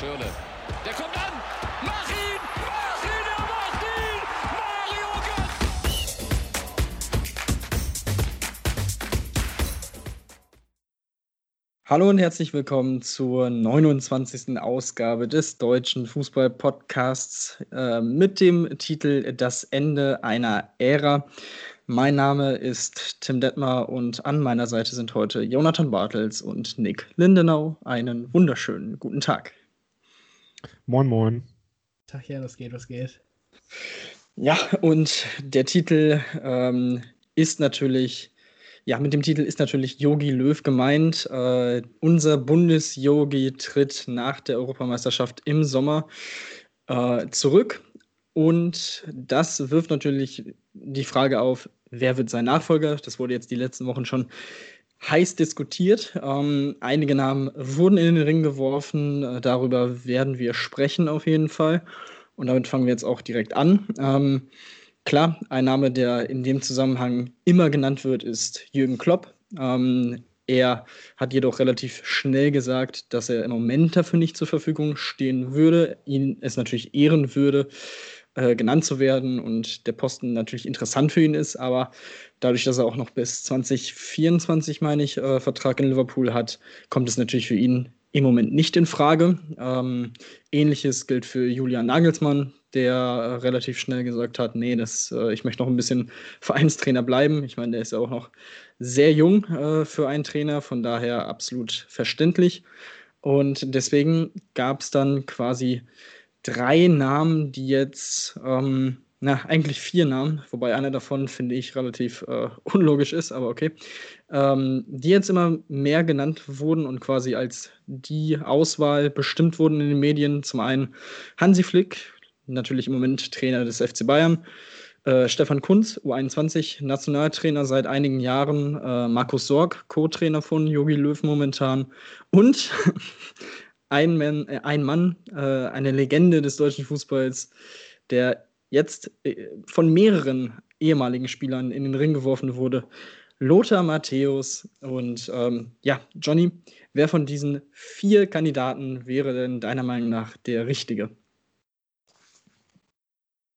Schirle. Der kommt an. Mach ihn! Mach ihn! Er macht ihn! Mario Götze! Hallo und herzlich willkommen zur 29. Ausgabe des Deutschen Fußball-Podcasts äh, mit dem Titel Das Ende einer Ära. Mein Name ist Tim Detmer und an meiner Seite sind heute Jonathan Bartels und Nick Lindenau. Einen wunderschönen guten Tag. Moin, moin. Tag, ja, was geht, was geht. Ja, und der Titel ähm, ist natürlich, ja, mit dem Titel ist natürlich Yogi Löw gemeint. Äh, unser Bundes-Yogi tritt nach der Europameisterschaft im Sommer äh, zurück. Und das wirft natürlich die Frage auf, wer wird sein Nachfolger? Das wurde jetzt die letzten Wochen schon heiß diskutiert. Ähm, einige Namen wurden in den Ring geworfen. Äh, darüber werden wir sprechen auf jeden Fall. Und damit fangen wir jetzt auch direkt an. Ähm, klar, ein Name, der in dem Zusammenhang immer genannt wird, ist Jürgen Klopp. Ähm, er hat jedoch relativ schnell gesagt, dass er im Moment dafür nicht zur Verfügung stehen würde, ihn es natürlich ehren würde, äh, genannt zu werden und der Posten natürlich interessant für ihn ist, aber dadurch, dass er auch noch bis 2024, meine ich, äh, Vertrag in Liverpool hat, kommt es natürlich für ihn im Moment nicht in Frage. Ähm, Ähnliches gilt für Julian Nagelsmann, der äh, relativ schnell gesagt hat, nee, das, äh, ich möchte noch ein bisschen Vereinstrainer bleiben. Ich meine, der ist ja auch noch sehr jung äh, für einen Trainer, von daher absolut verständlich. Und deswegen gab es dann quasi drei Namen, die jetzt, ähm, na, eigentlich vier Namen, wobei einer davon finde ich relativ äh, unlogisch ist, aber okay, ähm, die jetzt immer mehr genannt wurden und quasi als die Auswahl bestimmt wurden in den Medien. Zum einen Hansi Flick, natürlich im Moment Trainer des FC Bayern. Äh, Stefan Kunz, U21, Nationaltrainer seit einigen Jahren. Äh, Markus Sorg, Co-Trainer von Jogi Löw momentan. Und ein, Man, äh, ein Mann, äh, eine Legende des deutschen Fußballs, der jetzt äh, von mehreren ehemaligen Spielern in den Ring geworfen wurde. Lothar Matthäus. Und ähm, ja, Johnny, wer von diesen vier Kandidaten wäre denn deiner Meinung nach der richtige?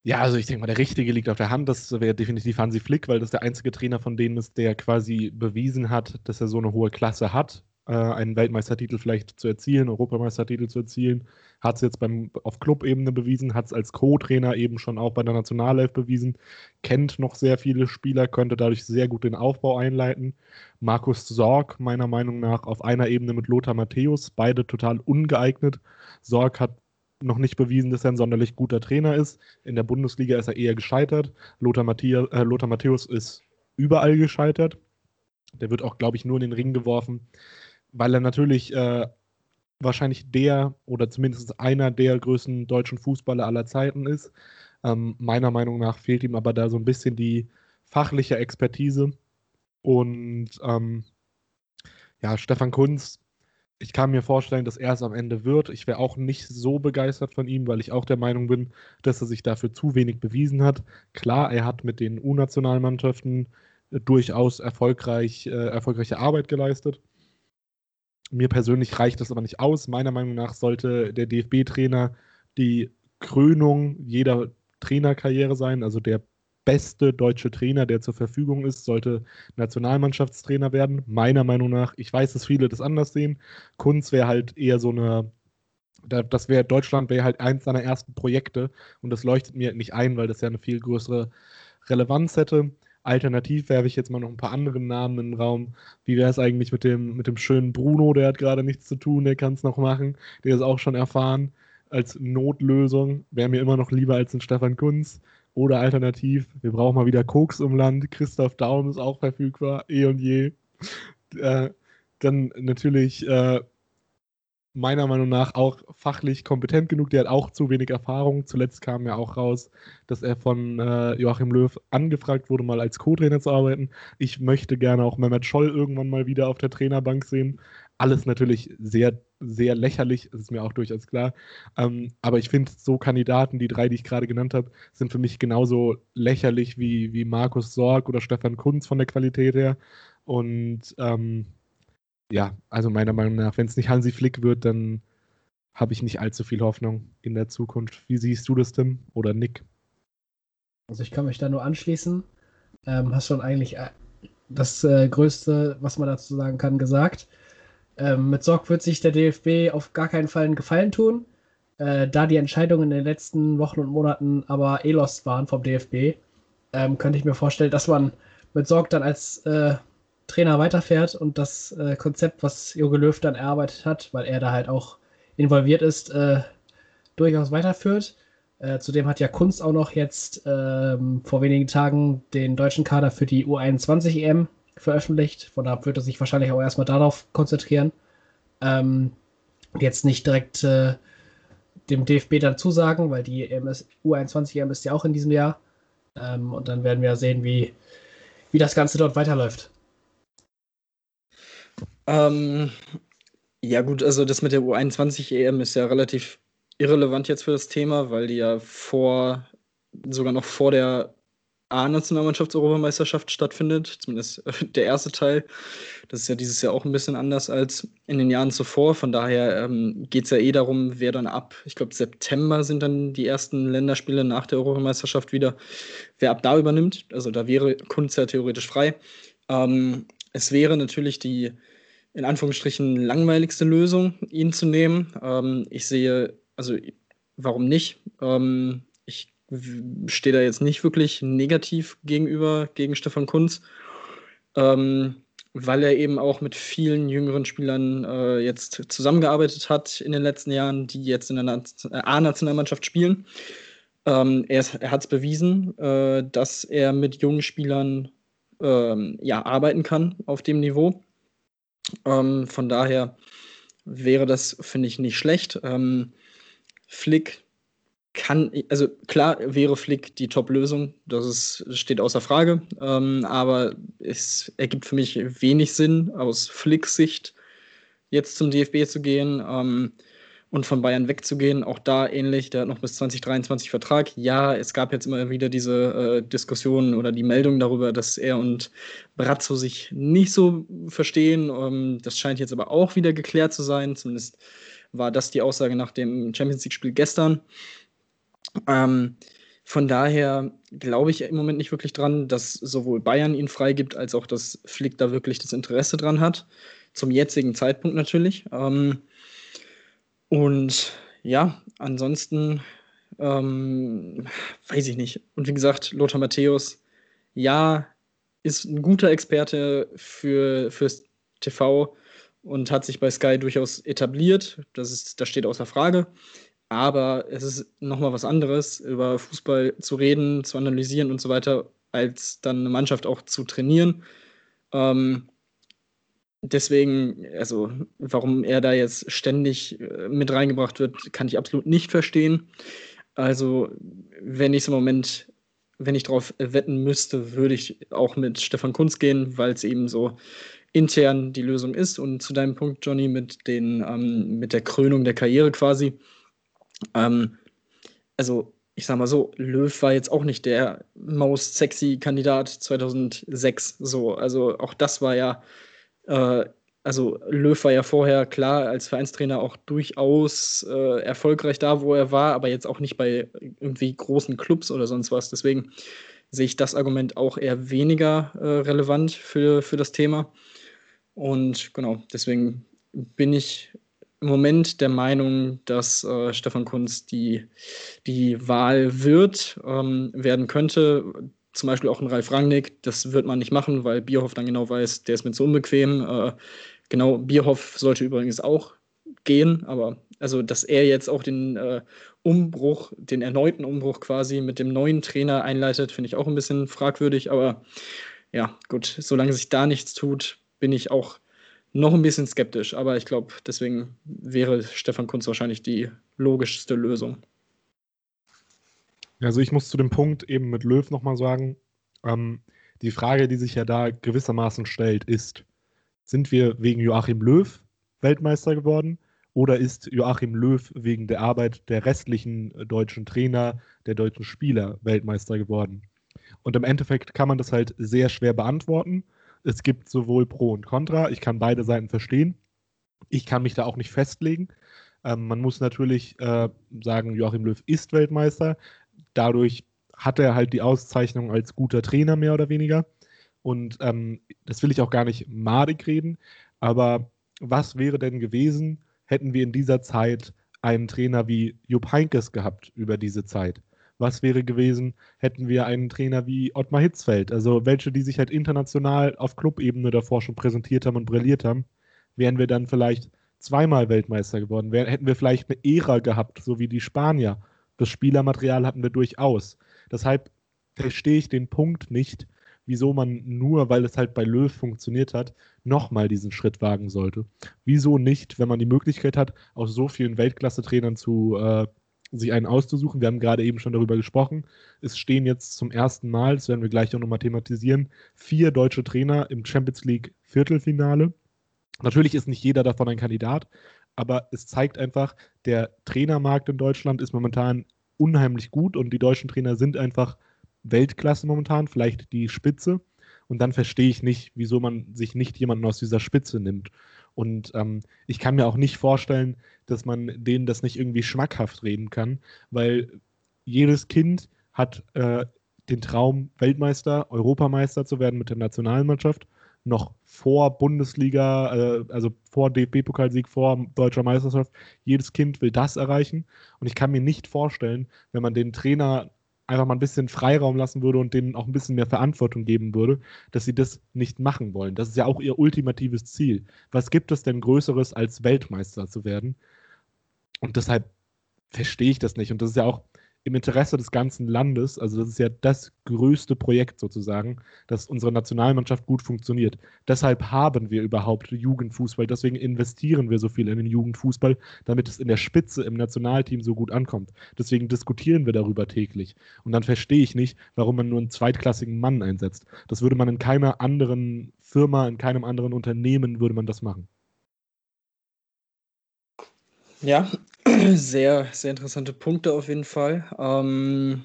Ja, also ich denke mal, der Richtige liegt auf der Hand. Das wäre definitiv Hansi Flick, weil das der einzige Trainer von denen ist, der quasi bewiesen hat, dass er so eine hohe Klasse hat, äh, einen Weltmeistertitel vielleicht zu erzielen, Europameistertitel zu erzielen. Hat es jetzt beim, auf Clubebene bewiesen, hat es als Co-Trainer eben schon auch bei der Nationalelf bewiesen, kennt noch sehr viele Spieler, könnte dadurch sehr gut den Aufbau einleiten. Markus Sorg, meiner Meinung nach, auf einer Ebene mit Lothar Matthäus, beide total ungeeignet. Sorg hat noch nicht bewiesen, dass er ein sonderlich guter Trainer ist. In der Bundesliga ist er eher gescheitert. Lothar, Matthäus, äh, Lothar Matthäus ist überall gescheitert. Der wird auch, glaube ich, nur in den Ring geworfen, weil er natürlich äh, wahrscheinlich der oder zumindest einer der größten deutschen Fußballer aller Zeiten ist. Ähm, meiner Meinung nach fehlt ihm aber da so ein bisschen die fachliche Expertise. Und ähm, ja, Stefan Kunz, ich kann mir vorstellen, dass er es am Ende wird. Ich wäre auch nicht so begeistert von ihm, weil ich auch der Meinung bin, dass er sich dafür zu wenig bewiesen hat. Klar, er hat mit den U-Nationalmannschaften äh, durchaus erfolgreich, äh, erfolgreiche Arbeit geleistet. Mir persönlich reicht das aber nicht aus. Meiner Meinung nach sollte der DFB-Trainer die Krönung jeder Trainerkarriere sein, also der beste deutsche Trainer, der zur Verfügung ist, sollte Nationalmannschaftstrainer werden. Meiner Meinung nach, ich weiß, dass viele das anders sehen. Kunz wäre halt eher so eine, das wäre Deutschland wäre halt eins seiner ersten Projekte und das leuchtet mir nicht ein, weil das ja eine viel größere Relevanz hätte. Alternativ werfe ich jetzt mal noch ein paar andere Namen in den Raum. Wie wäre es eigentlich mit dem, mit dem schönen Bruno? Der hat gerade nichts zu tun, der kann es noch machen. Der ist auch schon erfahren. Als Notlösung wäre mir immer noch lieber als ein Stefan Kunz. Oder alternativ, wir brauchen mal wieder Koks im Land. Christoph Daum ist auch verfügbar, eh und je. Äh, dann natürlich äh, meiner Meinung nach auch fachlich kompetent genug. Der hat auch zu wenig Erfahrung. Zuletzt kam ja auch raus, dass er von äh, Joachim Löw angefragt wurde, mal als Co-Trainer zu arbeiten. Ich möchte gerne auch Mehmet Scholl irgendwann mal wieder auf der Trainerbank sehen. Alles natürlich sehr, sehr lächerlich, das ist mir auch durchaus klar. Ähm, aber ich finde, so Kandidaten, die drei, die ich gerade genannt habe, sind für mich genauso lächerlich wie, wie Markus Sorg oder Stefan Kunz von der Qualität her. Und ähm, ja, also meiner Meinung nach, wenn es nicht Hansi Flick wird, dann habe ich nicht allzu viel Hoffnung in der Zukunft. Wie siehst du das, Tim oder Nick? Also ich kann mich da nur anschließen. Ähm, hast schon eigentlich äh, das äh, Größte, was man dazu sagen kann, gesagt. Ähm, mit Sorg wird sich der DFB auf gar keinen Fall einen Gefallen tun, äh, da die Entscheidungen in den letzten Wochen und Monaten aber eh lost waren vom DFB. Ähm, könnte ich mir vorstellen, dass man mit Sorg dann als äh, Trainer weiterfährt und das äh, Konzept, was Jogi Löw dann erarbeitet hat, weil er da halt auch involviert ist, äh, durchaus weiterführt. Äh, zudem hat ja Kunst auch noch jetzt ähm, vor wenigen Tagen den deutschen Kader für die U21 EM veröffentlicht. Von daher wird er sich wahrscheinlich auch erstmal darauf konzentrieren. Ähm, jetzt nicht direkt äh, dem DFB dann zusagen, weil die EMS, U21 EM ist ja auch in diesem Jahr. Ähm, und dann werden wir sehen, wie, wie das Ganze dort weiterläuft. Ähm, ja, gut, also das mit der U21 EM ist ja relativ irrelevant jetzt für das Thema, weil die ja vor, sogar noch vor der A-Nationalmannschafts-Europameisterschaft stattfindet, zumindest der erste Teil. Das ist ja dieses Jahr auch ein bisschen anders als in den Jahren zuvor. Von daher ähm, geht es ja eh darum, wer dann ab, ich glaube, September sind dann die ersten Länderspiele nach der Europameisterschaft wieder, wer ab da übernimmt. Also da wäre Kunst ja theoretisch frei. Ähm, es wäre natürlich die in Anführungsstrichen langweiligste Lösung, ihn zu nehmen. Ähm, ich sehe, also warum nicht? Ähm, ich stehe da jetzt nicht wirklich negativ gegenüber gegen Stefan Kunz, ähm, weil er eben auch mit vielen jüngeren Spielern äh, jetzt zusammengearbeitet hat in den letzten Jahren, die jetzt in der äh, A-Nationalmannschaft spielen. Ähm, er, er hat es bewiesen, äh, dass er mit jungen Spielern ähm, ja, arbeiten kann auf dem Niveau. Ähm, von daher wäre das, finde ich, nicht schlecht. Ähm, Flick kann, also klar wäre Flick die Top-Lösung, das ist, steht außer Frage, ähm, aber es ergibt für mich wenig Sinn, aus Flicks Sicht jetzt zum DFB zu gehen. Ähm, und von Bayern wegzugehen. Auch da ähnlich, der hat noch bis 2023 Vertrag. Ja, es gab jetzt immer wieder diese äh, Diskussionen oder die Meldung darüber, dass er und Brazzo sich nicht so verstehen. Ähm, das scheint jetzt aber auch wieder geklärt zu sein. Zumindest war das die Aussage nach dem Champions League-Spiel gestern. Ähm, von daher glaube ich im Moment nicht wirklich dran, dass sowohl Bayern ihn freigibt, als auch, dass Flick da wirklich das Interesse dran hat. Zum jetzigen Zeitpunkt natürlich. Ähm, und ja, ansonsten ähm, weiß ich nicht. Und wie gesagt, Lothar Matthäus, ja, ist ein guter Experte für, fürs TV und hat sich bei Sky durchaus etabliert. Das, ist, das steht außer Frage. Aber es ist nochmal was anderes, über Fußball zu reden, zu analysieren und so weiter, als dann eine Mannschaft auch zu trainieren. Ähm, deswegen, also warum er da jetzt ständig äh, mit reingebracht wird, kann ich absolut nicht verstehen. Also, wenn ich im Moment, wenn ich darauf wetten müsste, würde ich auch mit Stefan Kunz gehen, weil es eben so intern die Lösung ist. Und zu deinem Punkt, Johnny, mit, den, ähm, mit der Krönung der Karriere quasi. Ähm, also, ich sag mal so, Löw war jetzt auch nicht der most sexy Kandidat 2006. So, also auch das war ja äh, also Löw war ja vorher klar als Vereinstrainer auch durchaus äh, erfolgreich da, wo er war, aber jetzt auch nicht bei irgendwie großen Clubs oder sonst was. Deswegen sehe ich das Argument auch eher weniger äh, relevant für, für das Thema. Und genau, deswegen bin ich im Moment der Meinung, dass äh, Stefan Kunz die, die Wahl wird, ähm, werden könnte zum Beispiel auch ein Ralf Rangnick, das wird man nicht machen, weil Bierhoff dann genau weiß, der ist mir zu unbequem. Äh, genau, Bierhoff sollte übrigens auch gehen, aber also, dass er jetzt auch den äh, Umbruch, den erneuten Umbruch quasi mit dem neuen Trainer einleitet, finde ich auch ein bisschen fragwürdig, aber ja, gut, solange sich da nichts tut, bin ich auch noch ein bisschen skeptisch, aber ich glaube, deswegen wäre Stefan Kunz wahrscheinlich die logischste Lösung. Also ich muss zu dem Punkt eben mit Löw nochmal sagen, ähm, die Frage, die sich ja da gewissermaßen stellt, ist, sind wir wegen Joachim Löw Weltmeister geworden oder ist Joachim Löw wegen der Arbeit der restlichen deutschen Trainer, der deutschen Spieler Weltmeister geworden? Und im Endeffekt kann man das halt sehr schwer beantworten. Es gibt sowohl Pro und Contra. Ich kann beide Seiten verstehen. Ich kann mich da auch nicht festlegen. Ähm, man muss natürlich äh, sagen, Joachim Löw ist Weltmeister. Dadurch hat er halt die Auszeichnung als guter Trainer mehr oder weniger. Und ähm, das will ich auch gar nicht madig reden, aber was wäre denn gewesen, hätten wir in dieser Zeit einen Trainer wie Jupp Heinkes gehabt über diese Zeit? Was wäre gewesen, hätten wir einen Trainer wie Ottmar Hitzfeld, also welche, die sich halt international auf Clubebene davor schon präsentiert haben und brilliert haben, wären wir dann vielleicht zweimal Weltmeister geworden, Wär, hätten wir vielleicht eine Ära gehabt, so wie die Spanier. Das Spielermaterial hatten wir durchaus. Deshalb verstehe ich den Punkt nicht, wieso man nur, weil es halt bei Löw funktioniert hat, nochmal diesen Schritt wagen sollte. Wieso nicht, wenn man die Möglichkeit hat, aus so vielen Weltklasse-Trainern zu äh, sich einen auszusuchen. Wir haben gerade eben schon darüber gesprochen. Es stehen jetzt zum ersten Mal, das werden wir gleich auch nochmal thematisieren, vier deutsche Trainer im Champions League Viertelfinale. Natürlich ist nicht jeder davon ein Kandidat, aber es zeigt einfach, der Trainermarkt in Deutschland ist momentan unheimlich gut und die deutschen Trainer sind einfach Weltklasse momentan, vielleicht die Spitze. Und dann verstehe ich nicht, wieso man sich nicht jemanden aus dieser Spitze nimmt. Und ähm, ich kann mir auch nicht vorstellen, dass man denen das nicht irgendwie schmackhaft reden kann, weil jedes Kind hat äh, den Traum, Weltmeister, Europameister zu werden mit der Nationalmannschaft, noch vor Bundesliga, äh, also vor DFB-Pokalsieg, vor deutscher Meisterschaft. Jedes Kind will das erreichen. Und ich kann mir nicht vorstellen, wenn man den Trainer einfach mal ein bisschen Freiraum lassen würde und denen auch ein bisschen mehr Verantwortung geben würde, dass sie das nicht machen wollen. Das ist ja auch ihr ultimatives Ziel. Was gibt es denn Größeres, als Weltmeister zu werden? Und deshalb verstehe ich das nicht. Und das ist ja auch im Interesse des ganzen Landes, also das ist ja das größte Projekt sozusagen, dass unsere Nationalmannschaft gut funktioniert. Deshalb haben wir überhaupt Jugendfußball, deswegen investieren wir so viel in den Jugendfußball, damit es in der Spitze im Nationalteam so gut ankommt. Deswegen diskutieren wir darüber täglich. Und dann verstehe ich nicht, warum man nur einen zweitklassigen Mann einsetzt. Das würde man in keiner anderen Firma, in keinem anderen Unternehmen würde man das machen. Ja, sehr, sehr interessante Punkte auf jeden Fall. Ähm,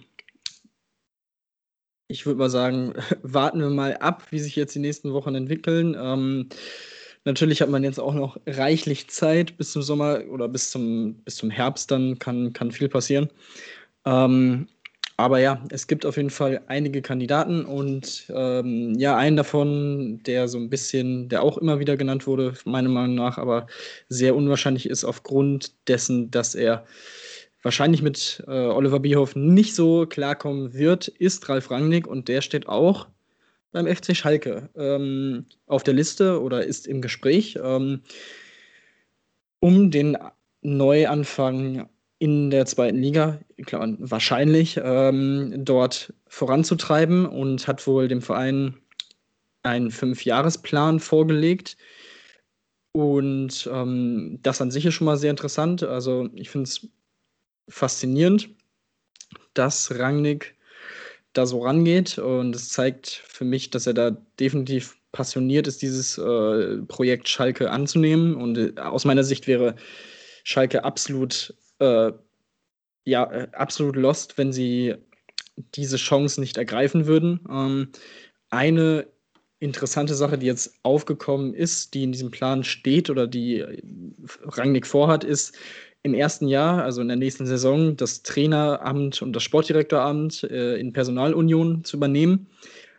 ich würde mal sagen, warten wir mal ab, wie sich jetzt die nächsten Wochen entwickeln. Ähm, natürlich hat man jetzt auch noch reichlich Zeit bis zum Sommer oder bis zum, bis zum Herbst, dann kann, kann viel passieren. Ähm, aber ja, es gibt auf jeden Fall einige Kandidaten und ähm, ja, einen davon, der so ein bisschen, der auch immer wieder genannt wurde, meiner Meinung nach, aber sehr unwahrscheinlich ist aufgrund dessen, dass er wahrscheinlich mit äh, Oliver Bierhoff nicht so klarkommen wird, ist Ralf Rangnick und der steht auch beim FC Schalke ähm, auf der Liste oder ist im Gespräch, ähm, um den Neuanfang in der zweiten Liga, klar, wahrscheinlich, ähm, dort voranzutreiben und hat wohl dem Verein einen Fünfjahresplan vorgelegt. Und ähm, das an sich ist schon mal sehr interessant. Also ich finde es faszinierend, dass Rangnick da so rangeht. Und es zeigt für mich, dass er da definitiv passioniert ist, dieses äh, Projekt Schalke anzunehmen. Und äh, aus meiner Sicht wäre Schalke absolut äh, ja, äh, absolut lost, wenn sie diese Chance nicht ergreifen würden. Ähm, eine interessante Sache, die jetzt aufgekommen ist, die in diesem Plan steht oder die Rangnick vorhat, ist im ersten Jahr, also in der nächsten Saison, das Traineramt und das Sportdirektoramt äh, in Personalunion zu übernehmen.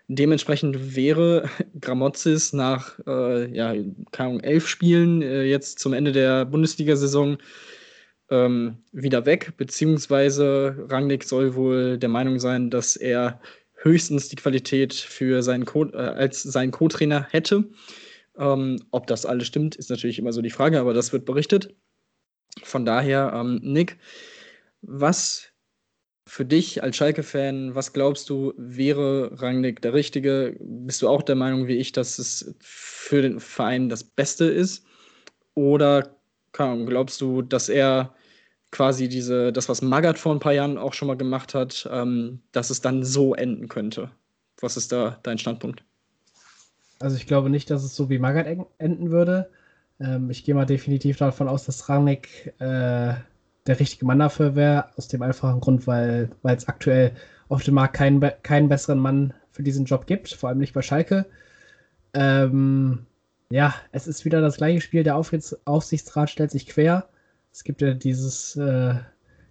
Dementsprechend wäre Gramozis nach äh, ja, elf Spielen äh, jetzt zum Ende der Bundesliga-Saison ähm, wieder weg, beziehungsweise Rangnick soll wohl der Meinung sein, dass er höchstens die Qualität für seinen Co äh, als seinen Co-Trainer hätte. Ähm, ob das alles stimmt, ist natürlich immer so die Frage, aber das wird berichtet. Von daher, ähm, Nick, was für dich als Schalke-Fan, was glaubst du, wäre Rangnick der Richtige? Bist du auch der Meinung wie ich, dass es für den Verein das Beste ist? Oder glaubst du, dass er quasi diese, das, was Magath vor ein paar Jahren auch schon mal gemacht hat, ähm, dass es dann so enden könnte. Was ist da dein Standpunkt? Also ich glaube nicht, dass es so wie Magath enden würde. Ähm, ich gehe mal definitiv davon aus, dass Rangnick äh, der richtige Mann dafür wäre, aus dem einfachen Grund, weil es aktuell auf dem Markt keinen, keinen besseren Mann für diesen Job gibt, vor allem nicht bei Schalke. Ähm, ja, es ist wieder das gleiche Spiel, der Aufsichtsrat stellt sich quer Es gibt ja dieses äh,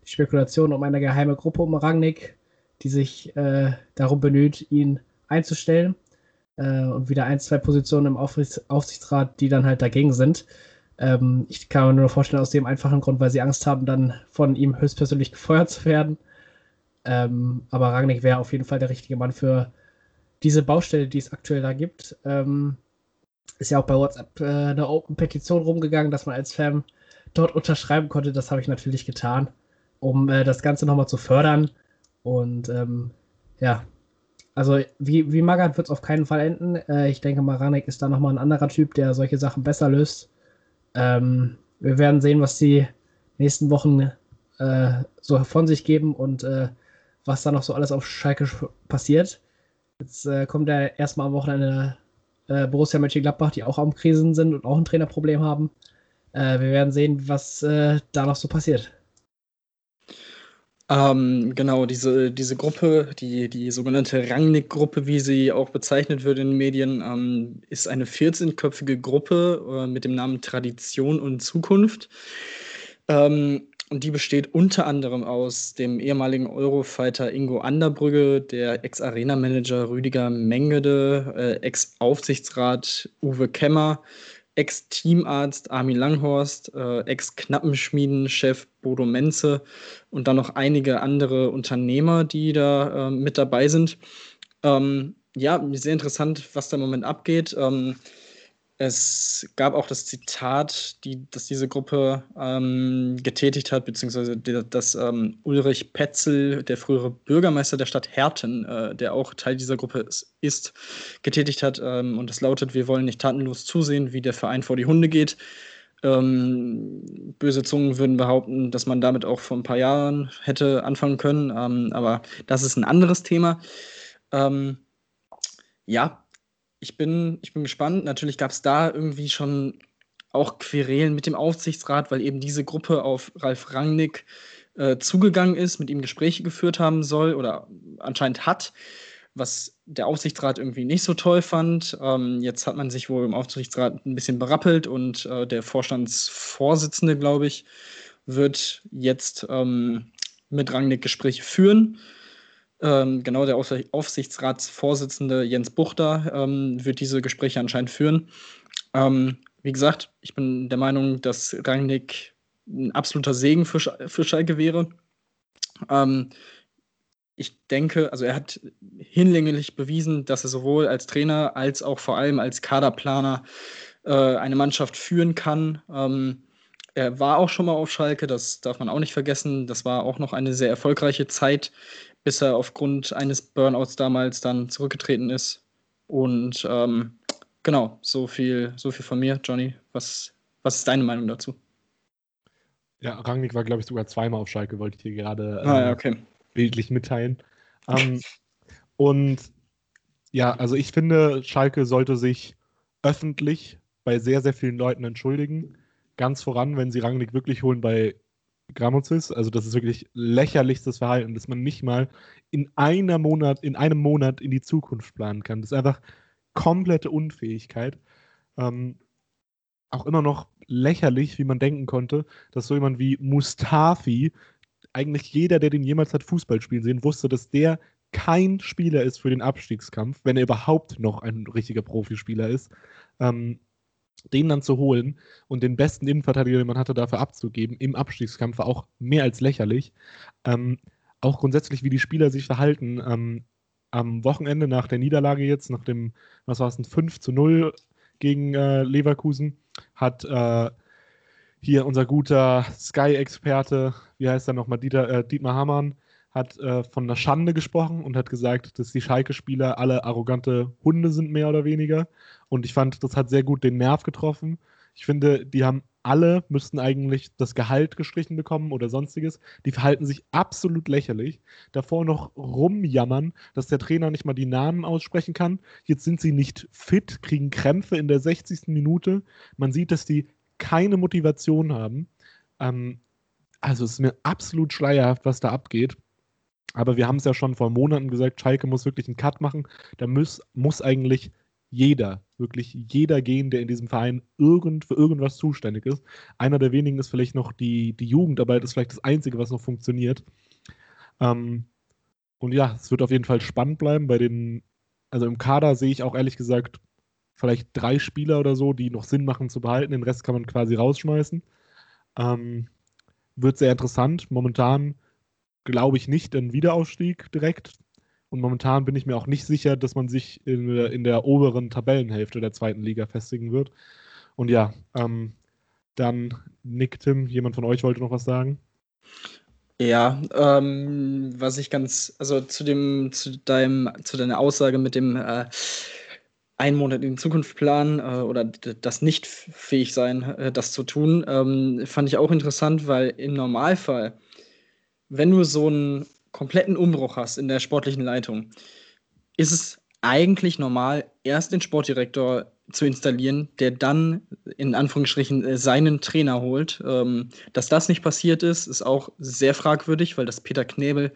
die Spekulation um eine geheime Gruppe um Rangnick, die sich äh, darum bemüht, ihn einzustellen. Äh, und wieder ein, zwei Positionen im Aufsichts Aufsichtsrat, die dann halt dagegen sind. Ähm, ich kann mir nur vorstellen, aus dem einfachen Grund, weil sie Angst haben, dann von ihm höchstpersönlich gefeuert zu werden. Ähm, aber Rangnick wäre auf jeden Fall der richtige Mann für diese Baustelle, die es aktuell da gibt. Ähm, ist ja auch bei WhatsApp äh, eine Open-Petition rumgegangen, dass man als Fan dort unterschreiben konnte. Das habe ich natürlich getan, um äh, das Ganze nochmal zu fördern. Und ähm, ja, also wie, wie Magath wird es auf keinen Fall enden. Äh, ich denke, Maranek ist da nochmal ein anderer Typ, der solche Sachen besser löst. Ähm, wir werden sehen, was die nächsten Wochen äh, so von sich geben und äh, was da noch so alles auf Schalke passiert. Jetzt äh, kommt ja erstmal am Wochenende äh, Borussia Mönchengladbach, die auch am Krisen sind und auch ein Trainerproblem haben. Äh, wir werden sehen, was äh, da noch so passiert. Ähm, genau, diese, diese Gruppe, die, die sogenannte Rangnick-Gruppe, wie sie auch bezeichnet wird in den Medien, ähm, ist eine 14-köpfige Gruppe äh, mit dem Namen Tradition und Zukunft. Ähm, und die besteht unter anderem aus dem ehemaligen Eurofighter Ingo Anderbrügge, der Ex-Arena-Manager Rüdiger Mengede, äh, Ex-Aufsichtsrat Uwe Kemmer, Ex-Teamarzt Armin Langhorst, äh, Ex-Knappenschmieden-Chef Bodo Menze und dann noch einige andere Unternehmer, die da äh, mit dabei sind. Ähm, ja, sehr interessant, was da im Moment abgeht. Ähm, es gab auch das Zitat, die, das diese Gruppe ähm, getätigt hat, beziehungsweise dass ähm, Ulrich Petzel, der frühere Bürgermeister der Stadt Herten, äh, der auch Teil dieser Gruppe ist, getätigt hat. Ähm, und es lautet, wir wollen nicht tatenlos zusehen, wie der Verein vor die Hunde geht. Ähm, böse Zungen würden behaupten, dass man damit auch vor ein paar Jahren hätte anfangen können, ähm, aber das ist ein anderes Thema. Ähm, ja, ich bin, ich bin gespannt. Natürlich gab es da irgendwie schon auch Querelen mit dem Aufsichtsrat, weil eben diese Gruppe auf Ralf Rangnick äh, zugegangen ist, mit ihm Gespräche geführt haben soll oder anscheinend hat, was der Aufsichtsrat irgendwie nicht so toll fand. Ähm, jetzt hat man sich wohl im Aufsichtsrat ein bisschen berappelt und äh, der Vorstandsvorsitzende, glaube ich, wird jetzt ähm, mit Rangnick Gespräche führen. Ähm, genau, der Aufsichtsratsvorsitzende Jens Buchter ähm, wird diese Gespräche anscheinend führen. Ähm, wie gesagt, ich bin der Meinung, dass Rangnick ein absoluter Segen für, Sch für Schalke wäre. Ähm, ich denke, also er hat hinlänglich bewiesen, dass er sowohl als Trainer als auch vor allem als Kaderplaner äh, eine Mannschaft führen kann. Ähm, er war auch schon mal auf Schalke, das darf man auch nicht vergessen. Das war auch noch eine sehr erfolgreiche Zeit bis er aufgrund eines Burnouts damals dann zurückgetreten ist. Und ähm, genau, so viel, so viel von mir, Johnny. Was, was ist deine Meinung dazu? Ja, Rangnick war, glaube ich, sogar zweimal auf Schalke, wollte ich dir gerade äh, ah, ja, okay. bildlich mitteilen. Ähm, und ja, also ich finde, Schalke sollte sich öffentlich bei sehr, sehr vielen Leuten entschuldigen. Ganz voran, wenn sie Rangnick wirklich holen bei Gramozis. Also das ist wirklich lächerlichstes Verhalten, dass man nicht mal in einer Monat, in einem Monat in die Zukunft planen kann. Das ist einfach komplette Unfähigkeit. Ähm, auch immer noch lächerlich, wie man denken konnte, dass so jemand wie Mustafi, eigentlich jeder, der den jemals hat Fußball spielen sehen, wusste, dass der kein Spieler ist für den Abstiegskampf, wenn er überhaupt noch ein richtiger Profispieler ist. Ähm, den dann zu holen und den besten Innenverteidiger, den man hatte, dafür abzugeben, im Abstiegskampf war auch mehr als lächerlich. Ähm, auch grundsätzlich, wie die Spieler sich verhalten. Ähm, am Wochenende nach der Niederlage jetzt, nach dem, was war es, ein 5 zu 0 gegen äh, Leverkusen, hat äh, hier unser guter Sky-Experte, wie heißt er nochmal, Dieter, äh, Dietmar Hamann, hat äh, von einer Schande gesprochen und hat gesagt, dass die Schalke-Spieler alle arrogante Hunde sind, mehr oder weniger. Und ich fand, das hat sehr gut den Nerv getroffen. Ich finde, die haben alle, müssten eigentlich das Gehalt gestrichen bekommen oder sonstiges. Die verhalten sich absolut lächerlich. Davor noch rumjammern, dass der Trainer nicht mal die Namen aussprechen kann. Jetzt sind sie nicht fit, kriegen Krämpfe in der 60. Minute. Man sieht, dass die keine Motivation haben. Ähm, also es ist mir absolut schleierhaft, was da abgeht. Aber wir haben es ja schon vor Monaten gesagt, Schalke muss wirklich einen Cut machen. Da muss, muss eigentlich jeder, wirklich jeder gehen, der in diesem Verein irgend, für irgendwas zuständig ist. Einer der wenigen ist vielleicht noch die, die Jugendarbeit, ist vielleicht das Einzige, was noch funktioniert. Ähm, und ja, es wird auf jeden Fall spannend bleiben. Bei den, also im Kader sehe ich auch ehrlich gesagt vielleicht drei Spieler oder so, die noch Sinn machen zu behalten. Den Rest kann man quasi rausschmeißen. Ähm, wird sehr interessant. Momentan glaube ich nicht an Wiederaufstieg direkt. Und momentan bin ich mir auch nicht sicher, dass man sich in, in der oberen Tabellenhälfte der zweiten Liga festigen wird. Und ja, ähm, dann Nick, Tim, jemand von euch wollte noch was sagen? Ja, ähm, was ich ganz, also zu dem, zu deinem, zu deiner Aussage mit dem äh, einen Monat in Zukunft planen äh, oder das nicht fähig sein, äh, das zu tun, ähm, fand ich auch interessant, weil im Normalfall, wenn du so einen kompletten Umbruch hast in der sportlichen Leitung, ist es eigentlich normal, erst den Sportdirektor zu installieren, der dann in Anführungsstrichen seinen Trainer holt. Ähm, dass das nicht passiert ist, ist auch sehr fragwürdig, weil das Peter Knebel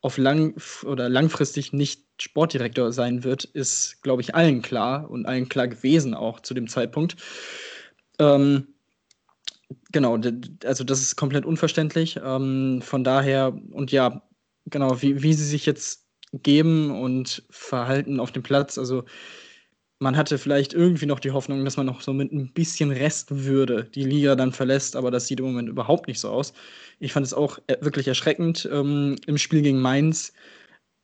auf lang oder langfristig nicht Sportdirektor sein wird, ist, glaube ich, allen klar und allen klar gewesen auch zu dem Zeitpunkt. Ähm, genau, also das ist komplett unverständlich. Ähm, von daher, und ja, genau, wie, wie sie sich jetzt geben und verhalten auf dem Platz, also man hatte vielleicht irgendwie noch die Hoffnung, dass man noch so mit ein bisschen Restwürde die Liga dann verlässt, aber das sieht im Moment überhaupt nicht so aus. Ich fand es auch äh, wirklich erschreckend ähm, im Spiel gegen Mainz.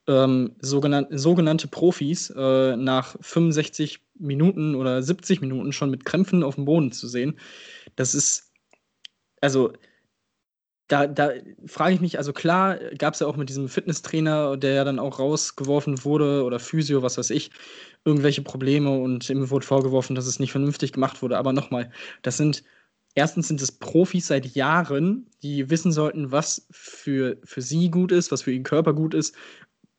Ähm, sogenan sogenannte Profis äh, nach 65 Minuten oder 70 Minuten schon mit Krämpfen auf dem Boden zu sehen. Das ist, also da, da frage ich mich, also klar, gab es ja auch mit diesem Fitnesstrainer, der ja dann auch rausgeworfen wurde, oder Physio, was weiß ich, irgendwelche Probleme und ihm wurde vorgeworfen, dass es nicht vernünftig gemacht wurde. Aber nochmal, das sind, erstens sind es Profis seit Jahren, die wissen sollten, was für, für sie gut ist, was für ihren Körper gut ist.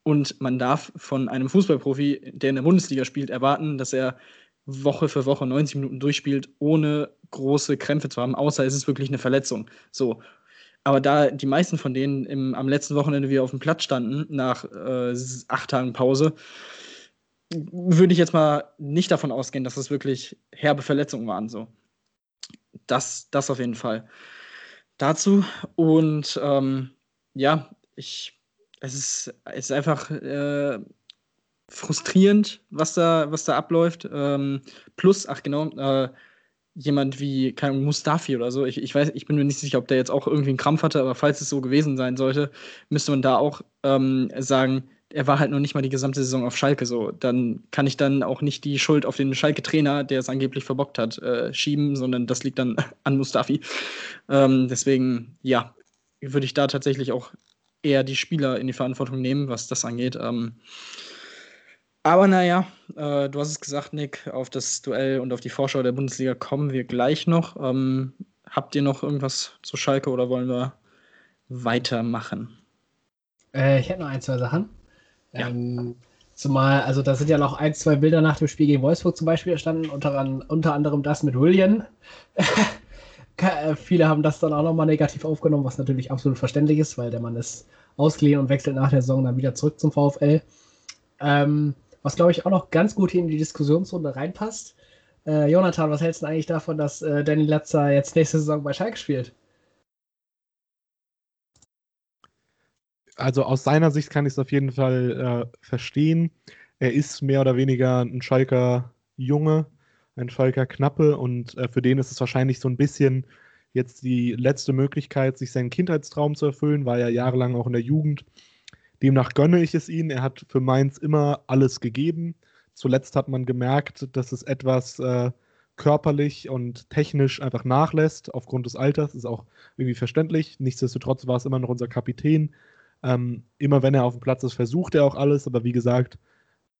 Und man darf von einem Fußballprofi, der in der Bundesliga spielt, erwarten, dass er Woche für Woche 90 Minuten durchspielt, ohne große Krämpfe zu haben, außer es ist wirklich eine Verletzung. So. Aber da die meisten von denen im, am letzten Wochenende wieder auf dem Platz standen, nach äh, acht Tagen Pause, würde ich jetzt mal nicht davon ausgehen, dass es wirklich herbe Verletzungen waren. So. Das, das auf jeden Fall. Dazu. Und ähm, ja, ich, es ist, es ist einfach äh, frustrierend, was da, was da abläuft. Ähm, plus, ach genau, äh, jemand wie keine Mustafi oder so. Ich, ich weiß, ich bin mir nicht sicher, ob der jetzt auch irgendwie einen Krampf hatte, aber falls es so gewesen sein sollte, müsste man da auch ähm, sagen, er war halt noch nicht mal die gesamte Saison auf Schalke so. Dann kann ich dann auch nicht die Schuld auf den Schalke-Trainer, der es angeblich verbockt hat, äh, schieben, sondern das liegt dann an Mustafi. Ähm, deswegen, ja, würde ich da tatsächlich auch eher die Spieler in die Verantwortung nehmen, was das angeht. Ähm, aber naja, äh, du hast es gesagt, Nick, auf das Duell und auf die Vorschau der Bundesliga kommen wir gleich noch. Ähm, habt ihr noch irgendwas zu Schalke oder wollen wir weitermachen? Äh, ich hätte noch ein, zwei Sachen. Ja. Ähm, zumal, also da sind ja noch ein, zwei Bilder nach dem Spiel gegen Wolfsburg zum Beispiel entstanden, unter, unter anderem das mit William. Äh, viele haben das dann auch nochmal negativ aufgenommen, was natürlich absolut verständlich ist, weil der Mann ist ausgeliehen und wechselt nach der Saison dann wieder zurück zum VfL. Ähm, was, glaube ich, auch noch ganz gut hier in die Diskussionsrunde reinpasst. Äh, Jonathan, was hältst du eigentlich davon, dass äh, Danny Latzer jetzt nächste Saison bei Schalke spielt? Also aus seiner Sicht kann ich es auf jeden Fall äh, verstehen. Er ist mehr oder weniger ein Schalker Junge, ein Schalker Knappe und äh, für den ist es wahrscheinlich so ein bisschen jetzt die letzte Möglichkeit, sich seinen Kindheitstraum zu erfüllen, war ja jahrelang auch in der Jugend Demnach gönne ich es ihm. Er hat für Mainz immer alles gegeben. Zuletzt hat man gemerkt, dass es etwas äh, körperlich und technisch einfach nachlässt aufgrund des Alters. Ist auch irgendwie verständlich. Nichtsdestotrotz war es immer noch unser Kapitän. Ähm, immer wenn er auf dem Platz ist, versucht er auch alles. Aber wie gesagt,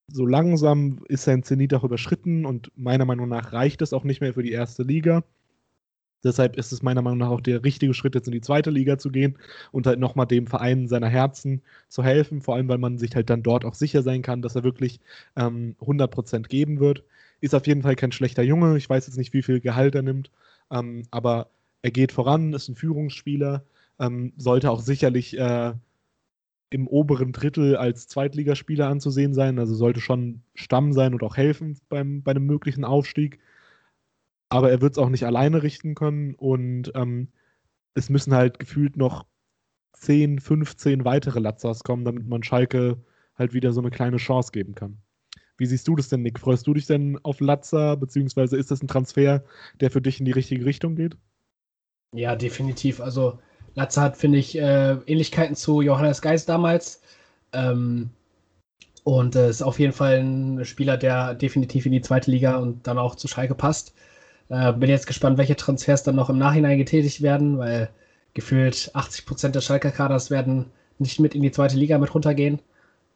so langsam ist sein Zenit auch überschritten und meiner Meinung nach reicht es auch nicht mehr für die erste Liga. Deshalb ist es meiner Meinung nach auch der richtige Schritt, jetzt in die zweite Liga zu gehen und halt nochmal dem Verein seiner Herzen zu helfen, vor allem weil man sich halt dann dort auch sicher sein kann, dass er wirklich ähm, 100% geben wird. Ist auf jeden Fall kein schlechter Junge. Ich weiß jetzt nicht, wie viel Gehalt er nimmt, ähm, aber er geht voran, ist ein Führungsspieler, ähm, sollte auch sicherlich äh, im oberen Drittel als Zweitligaspieler anzusehen sein, also sollte schon Stamm sein und auch helfen beim, bei einem möglichen Aufstieg. Aber er wird es auch nicht alleine richten können und ähm, es müssen halt gefühlt noch 10, 15 weitere Latzers kommen, damit man Schalke halt wieder so eine kleine Chance geben kann. Wie siehst du das denn, Nick? Freust du dich denn auf Latzer, beziehungsweise ist das ein Transfer, der für dich in die richtige Richtung geht? Ja, definitiv. Also Latzer hat, finde ich, äh, Ähnlichkeiten zu Johannes Geist damals. Ähm, und äh, ist auf jeden Fall ein Spieler, der definitiv in die zweite Liga und dann auch zu Schalke passt. Äh, bin jetzt gespannt, welche Transfers dann noch im Nachhinein getätigt werden, weil gefühlt 80 Prozent des Schalker Kaders werden nicht mit in die zweite Liga mit runtergehen.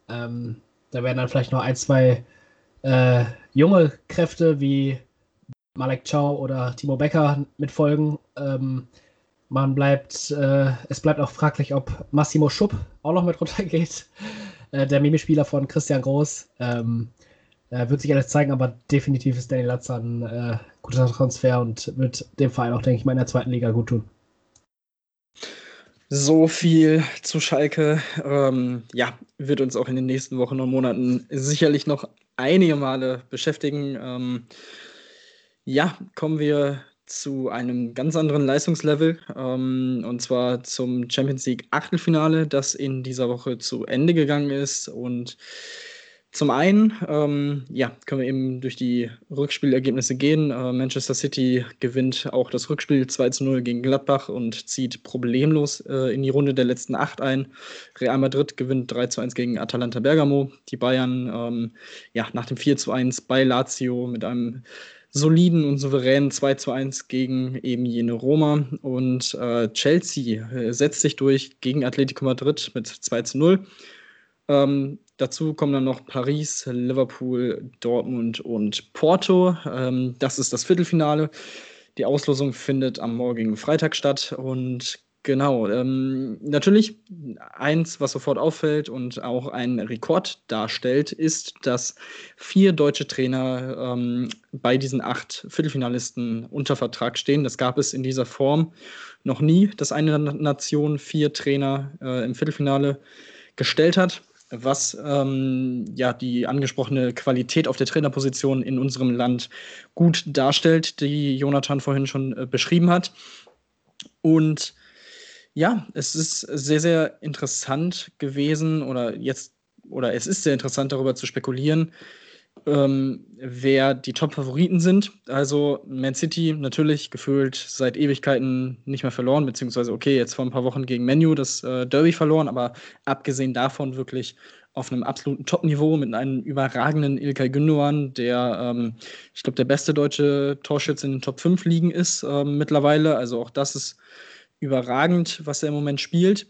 Ähm, da werden dann vielleicht noch ein, zwei äh, junge Kräfte wie Malek Chow oder Timo Becker mitfolgen. Ähm, man bleibt, äh, es bleibt auch fraglich, ob Massimo Schupp auch noch mit runtergeht. Äh, der Mimispieler von Christian Groß. Ähm, äh, wird sich alles zeigen, aber definitiv ist Daniel Latzer ein äh, guter Transfer und wird dem Verein auch, denke ich mal, in der zweiten Liga gut tun. So viel zu Schalke. Ähm, ja, wird uns auch in den nächsten Wochen und Monaten sicherlich noch einige Male beschäftigen. Ähm, ja, kommen wir zu einem ganz anderen Leistungslevel, ähm, und zwar zum Champions League Achtelfinale, das in dieser Woche zu Ende gegangen ist. Und zum einen, ähm, ja, können wir eben durch die Rückspielergebnisse gehen. Äh, Manchester City gewinnt auch das Rückspiel 2 zu 0 gegen Gladbach und zieht problemlos äh, in die Runde der letzten acht ein. Real Madrid gewinnt 3 zu 1 gegen Atalanta Bergamo. Die Bayern, ähm, ja, nach dem 4 zu 1 bei Lazio mit einem soliden und souveränen 2 zu 1 gegen eben jene Roma. Und äh, Chelsea äh, setzt sich durch gegen Atletico Madrid mit 2 zu 0. Ähm, dazu kommen dann noch Paris, Liverpool, Dortmund und Porto. Ähm, das ist das Viertelfinale. Die Auslosung findet am morgigen Freitag statt und Genau, ähm, natürlich eins, was sofort auffällt und auch ein Rekord darstellt, ist, dass vier deutsche Trainer ähm, bei diesen acht Viertelfinalisten unter Vertrag stehen. Das gab es in dieser Form noch nie, dass eine Nation vier Trainer äh, im Viertelfinale gestellt hat, was ähm, ja die angesprochene Qualität auf der Trainerposition in unserem Land gut darstellt, die Jonathan vorhin schon äh, beschrieben hat. Und ja, es ist sehr, sehr interessant gewesen oder jetzt, oder es ist sehr interessant darüber zu spekulieren, ähm, wer die Top-Favoriten sind. Also Man City natürlich gefühlt seit Ewigkeiten nicht mehr verloren, beziehungsweise okay, jetzt vor ein paar Wochen gegen Menu das äh, Derby verloren, aber abgesehen davon wirklich auf einem absoluten Top-Niveau mit einem überragenden Ilkay Gündoğan, der, ähm, ich glaube, der beste deutsche Torschütze in den Top 5 Ligen ist äh, mittlerweile. Also auch das ist überragend, was er im Moment spielt.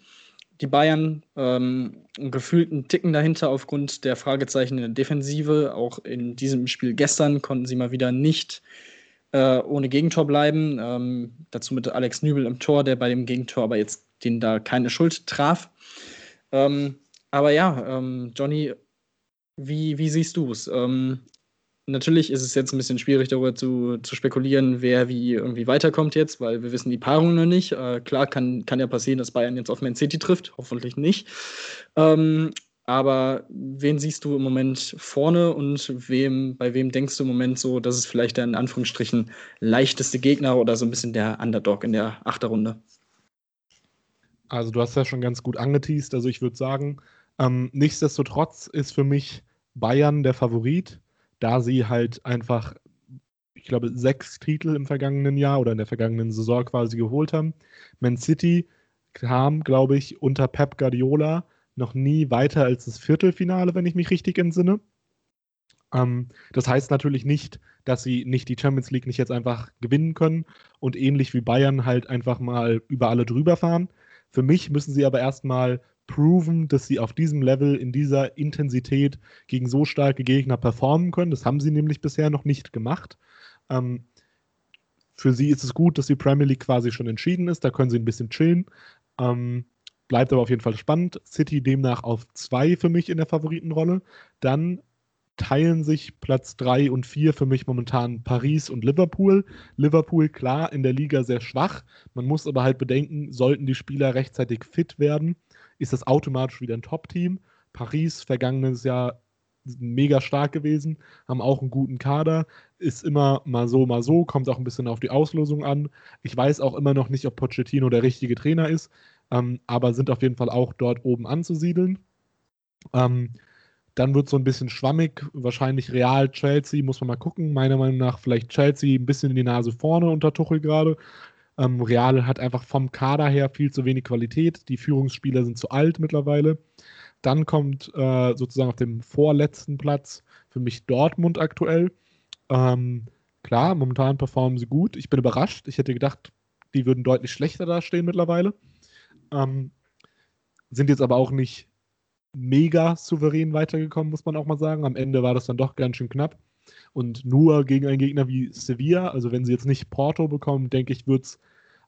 Die Bayern ähm, gefühlt einen Ticken dahinter aufgrund der Fragezeichen in der Defensive. Auch in diesem Spiel gestern konnten sie mal wieder nicht äh, ohne Gegentor bleiben. Ähm, dazu mit Alex Nübel im Tor, der bei dem Gegentor aber jetzt den da keine Schuld traf. Ähm, aber ja, ähm, Johnny, wie, wie siehst du es? Natürlich ist es jetzt ein bisschen schwierig, darüber zu, zu spekulieren, wer wie irgendwie weiterkommt jetzt, weil wir wissen die Paarung noch nicht. Äh, klar, kann, kann ja passieren, dass Bayern jetzt auf Man City trifft, hoffentlich nicht. Ähm, aber wen siehst du im Moment vorne und wem, bei wem denkst du im Moment so, dass es vielleicht der in Anführungsstrichen leichteste Gegner oder so ein bisschen der Underdog in der Achterrunde? Also du hast ja schon ganz gut angeteased, also ich würde sagen, ähm, nichtsdestotrotz ist für mich Bayern der Favorit da sie halt einfach, ich glaube, sechs Titel im vergangenen Jahr oder in der vergangenen Saison quasi geholt haben. Man City kam, glaube ich, unter Pep Guardiola noch nie weiter als das Viertelfinale, wenn ich mich richtig entsinne. Ähm, das heißt natürlich nicht, dass sie nicht die Champions League nicht jetzt einfach gewinnen können und ähnlich wie Bayern halt einfach mal über alle drüber fahren. Für mich müssen sie aber erstmal proven, dass sie auf diesem Level, in dieser Intensität gegen so starke Gegner performen können. Das haben sie nämlich bisher noch nicht gemacht. Ähm, für sie ist es gut, dass die Premier League quasi schon entschieden ist. Da können sie ein bisschen chillen. Ähm, bleibt aber auf jeden Fall spannend. City demnach auf zwei für mich in der Favoritenrolle. Dann teilen sich Platz 3 und 4 für mich momentan Paris und Liverpool. Liverpool klar in der Liga sehr schwach. Man muss aber halt bedenken, sollten die Spieler rechtzeitig fit werden, ist das automatisch wieder ein Top-Team. Paris, vergangenes Jahr mega stark gewesen, haben auch einen guten Kader, ist immer mal so, mal so, kommt auch ein bisschen auf die Auslosung an. Ich weiß auch immer noch nicht, ob Pochettino der richtige Trainer ist, ähm, aber sind auf jeden Fall auch dort oben anzusiedeln. Ähm, dann wird so ein bisschen schwammig, wahrscheinlich Real Chelsea, muss man mal gucken. Meiner Meinung nach vielleicht Chelsea ein bisschen in die Nase vorne unter Tuchel gerade. Ähm, Real hat einfach vom Kader her viel zu wenig Qualität. Die Führungsspieler sind zu alt mittlerweile. Dann kommt äh, sozusagen auf dem vorletzten Platz für mich Dortmund aktuell. Ähm, klar, momentan performen sie gut. Ich bin überrascht. Ich hätte gedacht, die würden deutlich schlechter dastehen mittlerweile. Ähm, sind jetzt aber auch nicht mega souverän weitergekommen, muss man auch mal sagen. Am Ende war das dann doch ganz schön knapp. Und nur gegen einen Gegner wie Sevilla, also wenn sie jetzt nicht Porto bekommen, denke ich, wird es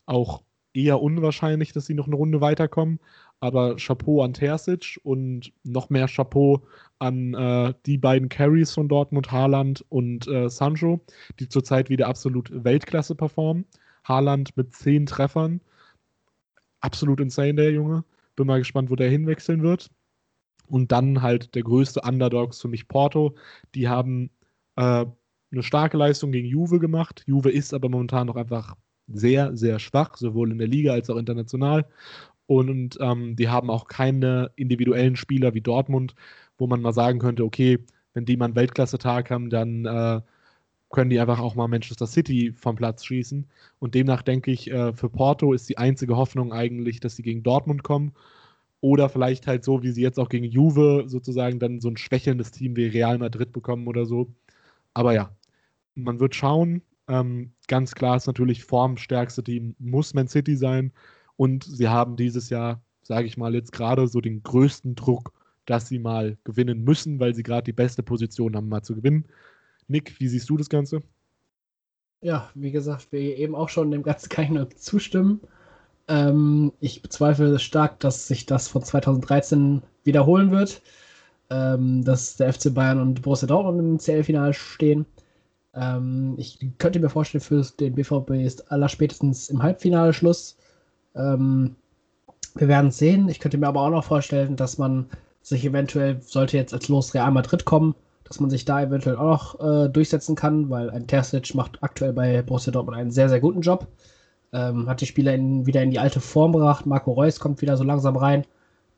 auch eher unwahrscheinlich, dass sie noch eine Runde weiterkommen. Aber Chapeau an Terzic und noch mehr Chapeau an äh, die beiden Carries von Dortmund, Haaland und äh, Sancho, die zurzeit wieder absolut Weltklasse performen. Haaland mit zehn Treffern. Absolut insane, der Junge. Bin mal gespannt, wo der hinwechseln wird. Und dann halt der größte Underdogs für mich Porto. Die haben äh, eine starke Leistung gegen Juve gemacht. Juve ist aber momentan noch einfach sehr, sehr schwach, sowohl in der Liga als auch international. Und ähm, die haben auch keine individuellen Spieler wie Dortmund, wo man mal sagen könnte, okay, wenn die mal einen Weltklasse-Tag haben, dann äh, können die einfach auch mal Manchester City vom Platz schießen. Und demnach denke ich, äh, für Porto ist die einzige Hoffnung eigentlich, dass sie gegen Dortmund kommen oder vielleicht halt so, wie sie jetzt auch gegen Juve sozusagen dann so ein schwächelndes Team wie Real Madrid bekommen oder so. Aber ja, man wird schauen. Ähm, ganz klar ist natürlich formstärkste Team muss Man City sein. Und sie haben dieses Jahr, sage ich mal, jetzt gerade so den größten Druck, dass sie mal gewinnen müssen, weil sie gerade die beste Position haben, mal zu gewinnen. Nick, wie siehst du das Ganze? Ja, wie gesagt, wir eben auch schon dem Ganzen kann ich nur zustimmen. Ähm, ich bezweifle stark, dass sich das von 2013 wiederholen wird. Ähm, dass der FC Bayern und Borussia Dortmund im CL-Finale stehen. Ähm, ich könnte mir vorstellen, für den BVB ist allerspätestens im Halbfinale Schluss. Ähm, wir werden es sehen. Ich könnte mir aber auch noch vorstellen, dass man sich eventuell, sollte jetzt als Los Real Madrid kommen, dass man sich da eventuell auch noch äh, durchsetzen kann, weil ein Terzic macht aktuell bei Borussia Dortmund einen sehr, sehr guten Job. Ähm, hat die Spieler in, wieder in die alte Form gebracht. Marco Reus kommt wieder so langsam rein.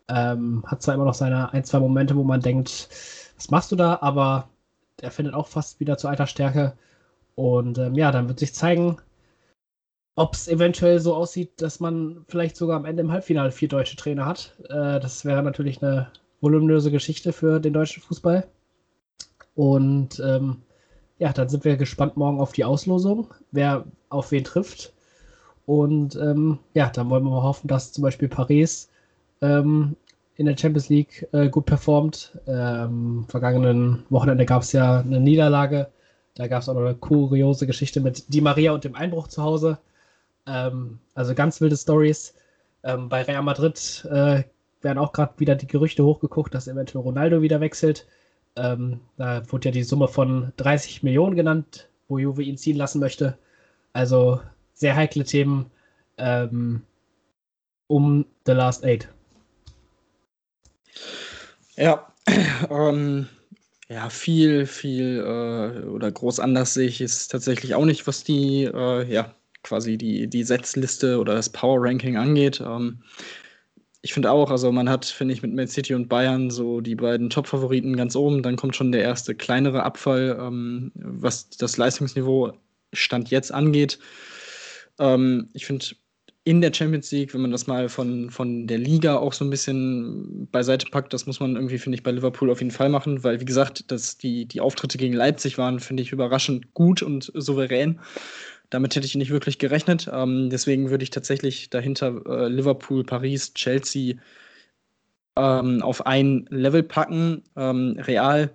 Ähm, hat zwar immer noch seine ein, zwei Momente, wo man denkt, was machst du da? Aber er findet auch fast wieder zu alter Stärke. Und ähm, ja, dann wird sich zeigen, ob es eventuell so aussieht, dass man vielleicht sogar am Ende im Halbfinale vier deutsche Trainer hat. Äh, das wäre natürlich eine voluminöse Geschichte für den deutschen Fußball. Und ähm, ja, dann sind wir gespannt morgen auf die Auslosung, wer auf wen trifft. Und ähm, ja, dann wollen wir mal hoffen, dass zum Beispiel Paris ähm, in der Champions League äh, gut performt. Ähm, vergangenen Wochenende gab es ja eine Niederlage. Da gab es auch noch eine kuriose Geschichte mit Di Maria und dem Einbruch zu Hause. Ähm, also ganz wilde Stories. Ähm, bei Real Madrid äh, werden auch gerade wieder die Gerüchte hochgeguckt, dass eventuell Ronaldo wieder wechselt. Ähm, da wurde ja die Summe von 30 Millionen genannt, wo Juve ihn ziehen lassen möchte. Also sehr heikle Themen ähm, um The Last Eight. Ja, ähm, ja, viel, viel äh, oder groß anders sehe ich es tatsächlich auch nicht, was die, äh, ja, quasi die, die Setzliste oder das Power Ranking angeht. Ähm, ich finde auch, also man hat, finde ich, mit Man City und Bayern so die beiden Top-Favoriten ganz oben. Dann kommt schon der erste kleinere Abfall, ähm, was das Leistungsniveau Stand jetzt angeht. Ähm, ich finde, in der Champions League, wenn man das mal von, von der Liga auch so ein bisschen beiseite packt, das muss man irgendwie, finde ich, bei Liverpool auf jeden Fall machen, weil, wie gesagt, dass die, die Auftritte gegen Leipzig waren, finde ich, überraschend gut und souverän. Damit hätte ich nicht wirklich gerechnet. Ähm, deswegen würde ich tatsächlich dahinter äh, Liverpool, Paris, Chelsea ähm, auf ein Level packen. Ähm, Real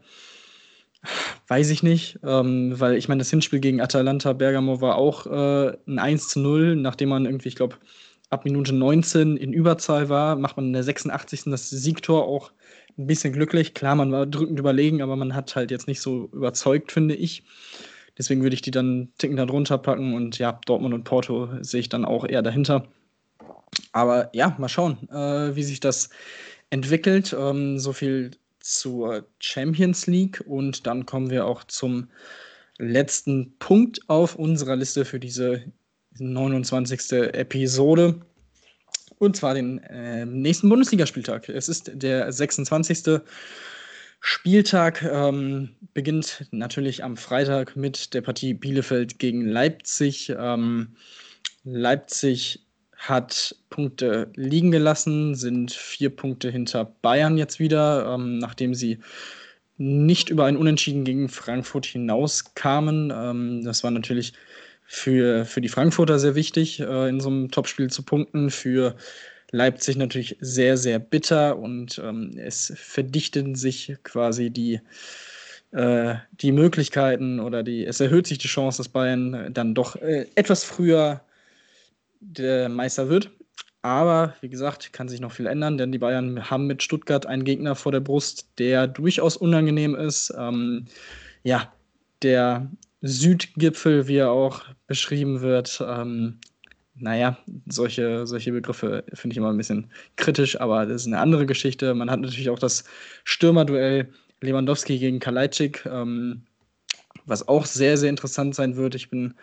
Weiß ich nicht, ähm, weil ich meine, das Hinspiel gegen Atalanta Bergamo war auch äh, ein 1 zu 0, nachdem man irgendwie, ich glaube, ab Minute 19 in Überzahl war, macht man in der 86. das Siegtor auch ein bisschen glücklich. Klar, man war drückend überlegen, aber man hat halt jetzt nicht so überzeugt, finde ich. Deswegen würde ich die dann Ticken darunter packen und ja, Dortmund und Porto sehe ich dann auch eher dahinter. Aber ja, mal schauen, äh, wie sich das entwickelt. Ähm, so viel zur Champions League und dann kommen wir auch zum letzten Punkt auf unserer Liste für diese 29. Episode. Und zwar den äh, nächsten Bundesligaspieltag. Es ist der 26. Spieltag, ähm, beginnt natürlich am Freitag mit der Partie Bielefeld gegen Leipzig. Ähm, Leipzig hat Punkte liegen gelassen, sind vier Punkte hinter Bayern jetzt wieder, ähm, nachdem sie nicht über ein Unentschieden gegen Frankfurt hinauskamen. Ähm, das war natürlich für, für die Frankfurter sehr wichtig, äh, in so einem Topspiel zu punkten. Für Leipzig natürlich sehr, sehr bitter und ähm, es verdichten sich quasi die, äh, die Möglichkeiten oder die, es erhöht sich die Chance, dass Bayern dann doch äh, etwas früher der Meister wird. Aber wie gesagt, kann sich noch viel ändern, denn die Bayern haben mit Stuttgart einen Gegner vor der Brust, der durchaus unangenehm ist. Ähm, ja, der Südgipfel, wie er auch beschrieben wird. Ähm, naja, solche, solche Begriffe finde ich immer ein bisschen kritisch, aber das ist eine andere Geschichte. Man hat natürlich auch das Stürmerduell Lewandowski gegen Kalajdzic, ähm, was auch sehr, sehr interessant sein wird. Ich bin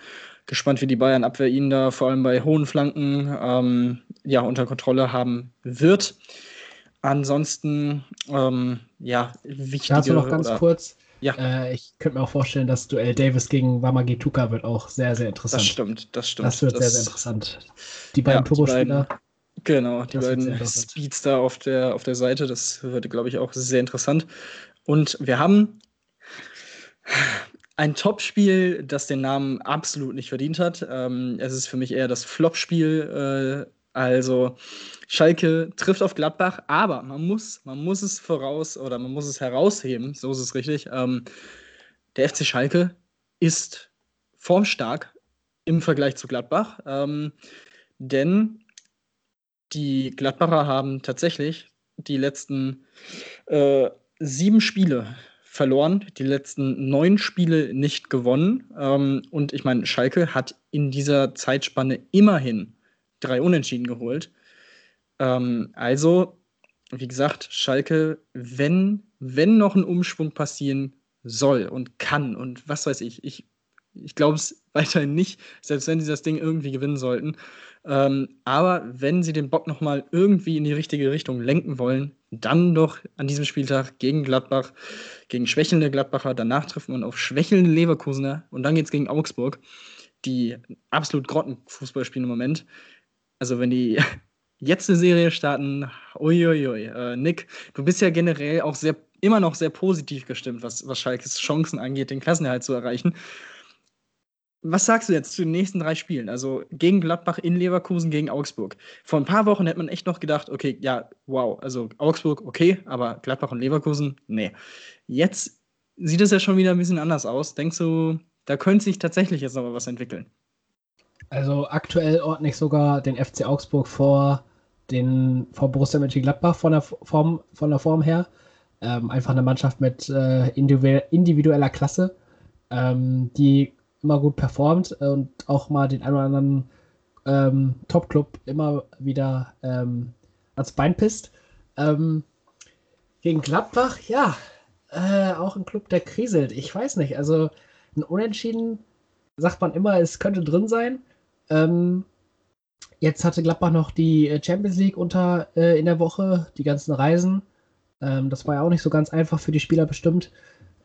gespannt, wie die Bayern-Abwehr ihn da vor allem bei hohen Flanken ähm, ja, unter Kontrolle haben wird. Ansonsten, ähm, ja, wichtig. Dazu noch ganz oder, kurz. Ja. Äh, ich könnte mir auch vorstellen, das Duell Davis gegen Wamagituka wird auch sehr, sehr interessant. Das stimmt, das stimmt. Das wird das, sehr, sehr interessant. Die beiden ja, Turbospieler. Genau, die beiden Speedster auf der, auf der Seite, das wird, glaube ich, auch sehr interessant. Und wir haben ein Topspiel, das den Namen absolut nicht verdient hat. Ähm, es ist für mich eher das Flopspiel. Äh, also Schalke trifft auf Gladbach, aber man muss, man muss es voraus oder man muss es herausheben, so ist es richtig. Ähm, der FC Schalke ist formstark im Vergleich zu Gladbach, ähm, denn die Gladbacher haben tatsächlich die letzten äh, sieben Spiele verloren, die letzten neun Spiele nicht gewonnen. Ähm, und ich meine, Schalke hat in dieser Zeitspanne immerhin drei Unentschieden geholt. Ähm, also, wie gesagt, Schalke, wenn, wenn noch ein Umschwung passieren soll und kann und was weiß ich, ich, ich glaube es weiterhin nicht, selbst wenn sie das Ding irgendwie gewinnen sollten. Ähm, aber wenn sie den Bock nochmal irgendwie in die richtige Richtung lenken wollen, dann doch an diesem Spieltag gegen Gladbach, gegen schwächelnde Gladbacher. Danach trifft man auf schwächelnde Leverkusener und dann geht es gegen Augsburg, die absolut Grottenfußball spielen im Moment. Also, wenn die jetzt eine Serie starten, uiuiui. Äh, Nick, du bist ja generell auch sehr, immer noch sehr positiv gestimmt, was, was Schalkes Chancen angeht, den Klassenerhalt zu erreichen. Was sagst du jetzt zu den nächsten drei Spielen? Also gegen Gladbach, in Leverkusen, gegen Augsburg. Vor ein paar Wochen hätte man echt noch gedacht, okay, ja, wow, also Augsburg, okay, aber Gladbach und Leverkusen, nee. Jetzt sieht es ja schon wieder ein bisschen anders aus. Denkst du, da könnte sich tatsächlich jetzt noch mal was entwickeln? Also aktuell ordne ich sogar den FC Augsburg vor den vor Borussia Mönchengladbach von der Form, von der Form her. Ähm, einfach eine Mannschaft mit äh, individueller Klasse, ähm, die immer gut performt und auch mal den einen oder anderen ähm, Top-Club immer wieder ähm, als Bein pisst. Ähm, gegen Gladbach, ja, äh, auch ein Club, der kriselt. Ich weiß nicht, also ein Unentschieden sagt man immer, es könnte drin sein. Ähm, jetzt hatte Gladbach noch die Champions League unter äh, in der Woche, die ganzen Reisen. Ähm, das war ja auch nicht so ganz einfach für die Spieler bestimmt.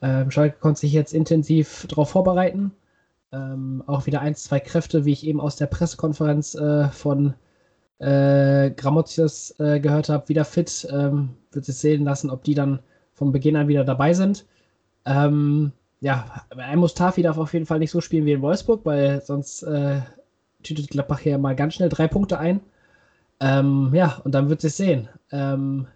Ähm, Schalke konnte sich jetzt intensiv darauf vorbereiten. Ähm, auch wieder ein, zwei Kräfte, wie ich eben aus der Pressekonferenz äh, von äh, Gramotius äh, gehört habe, wieder fit. Ähm, wird sich sehen lassen, ob die dann von Beginn an wieder dabei sind. Ähm, ja, Mustafi darf auf jeden Fall nicht so spielen wie in Wolfsburg, weil sonst äh, tütet Gladbach hier mal ganz schnell drei Punkte ein. Ähm, ja, und dann wird sich sehen, ähm,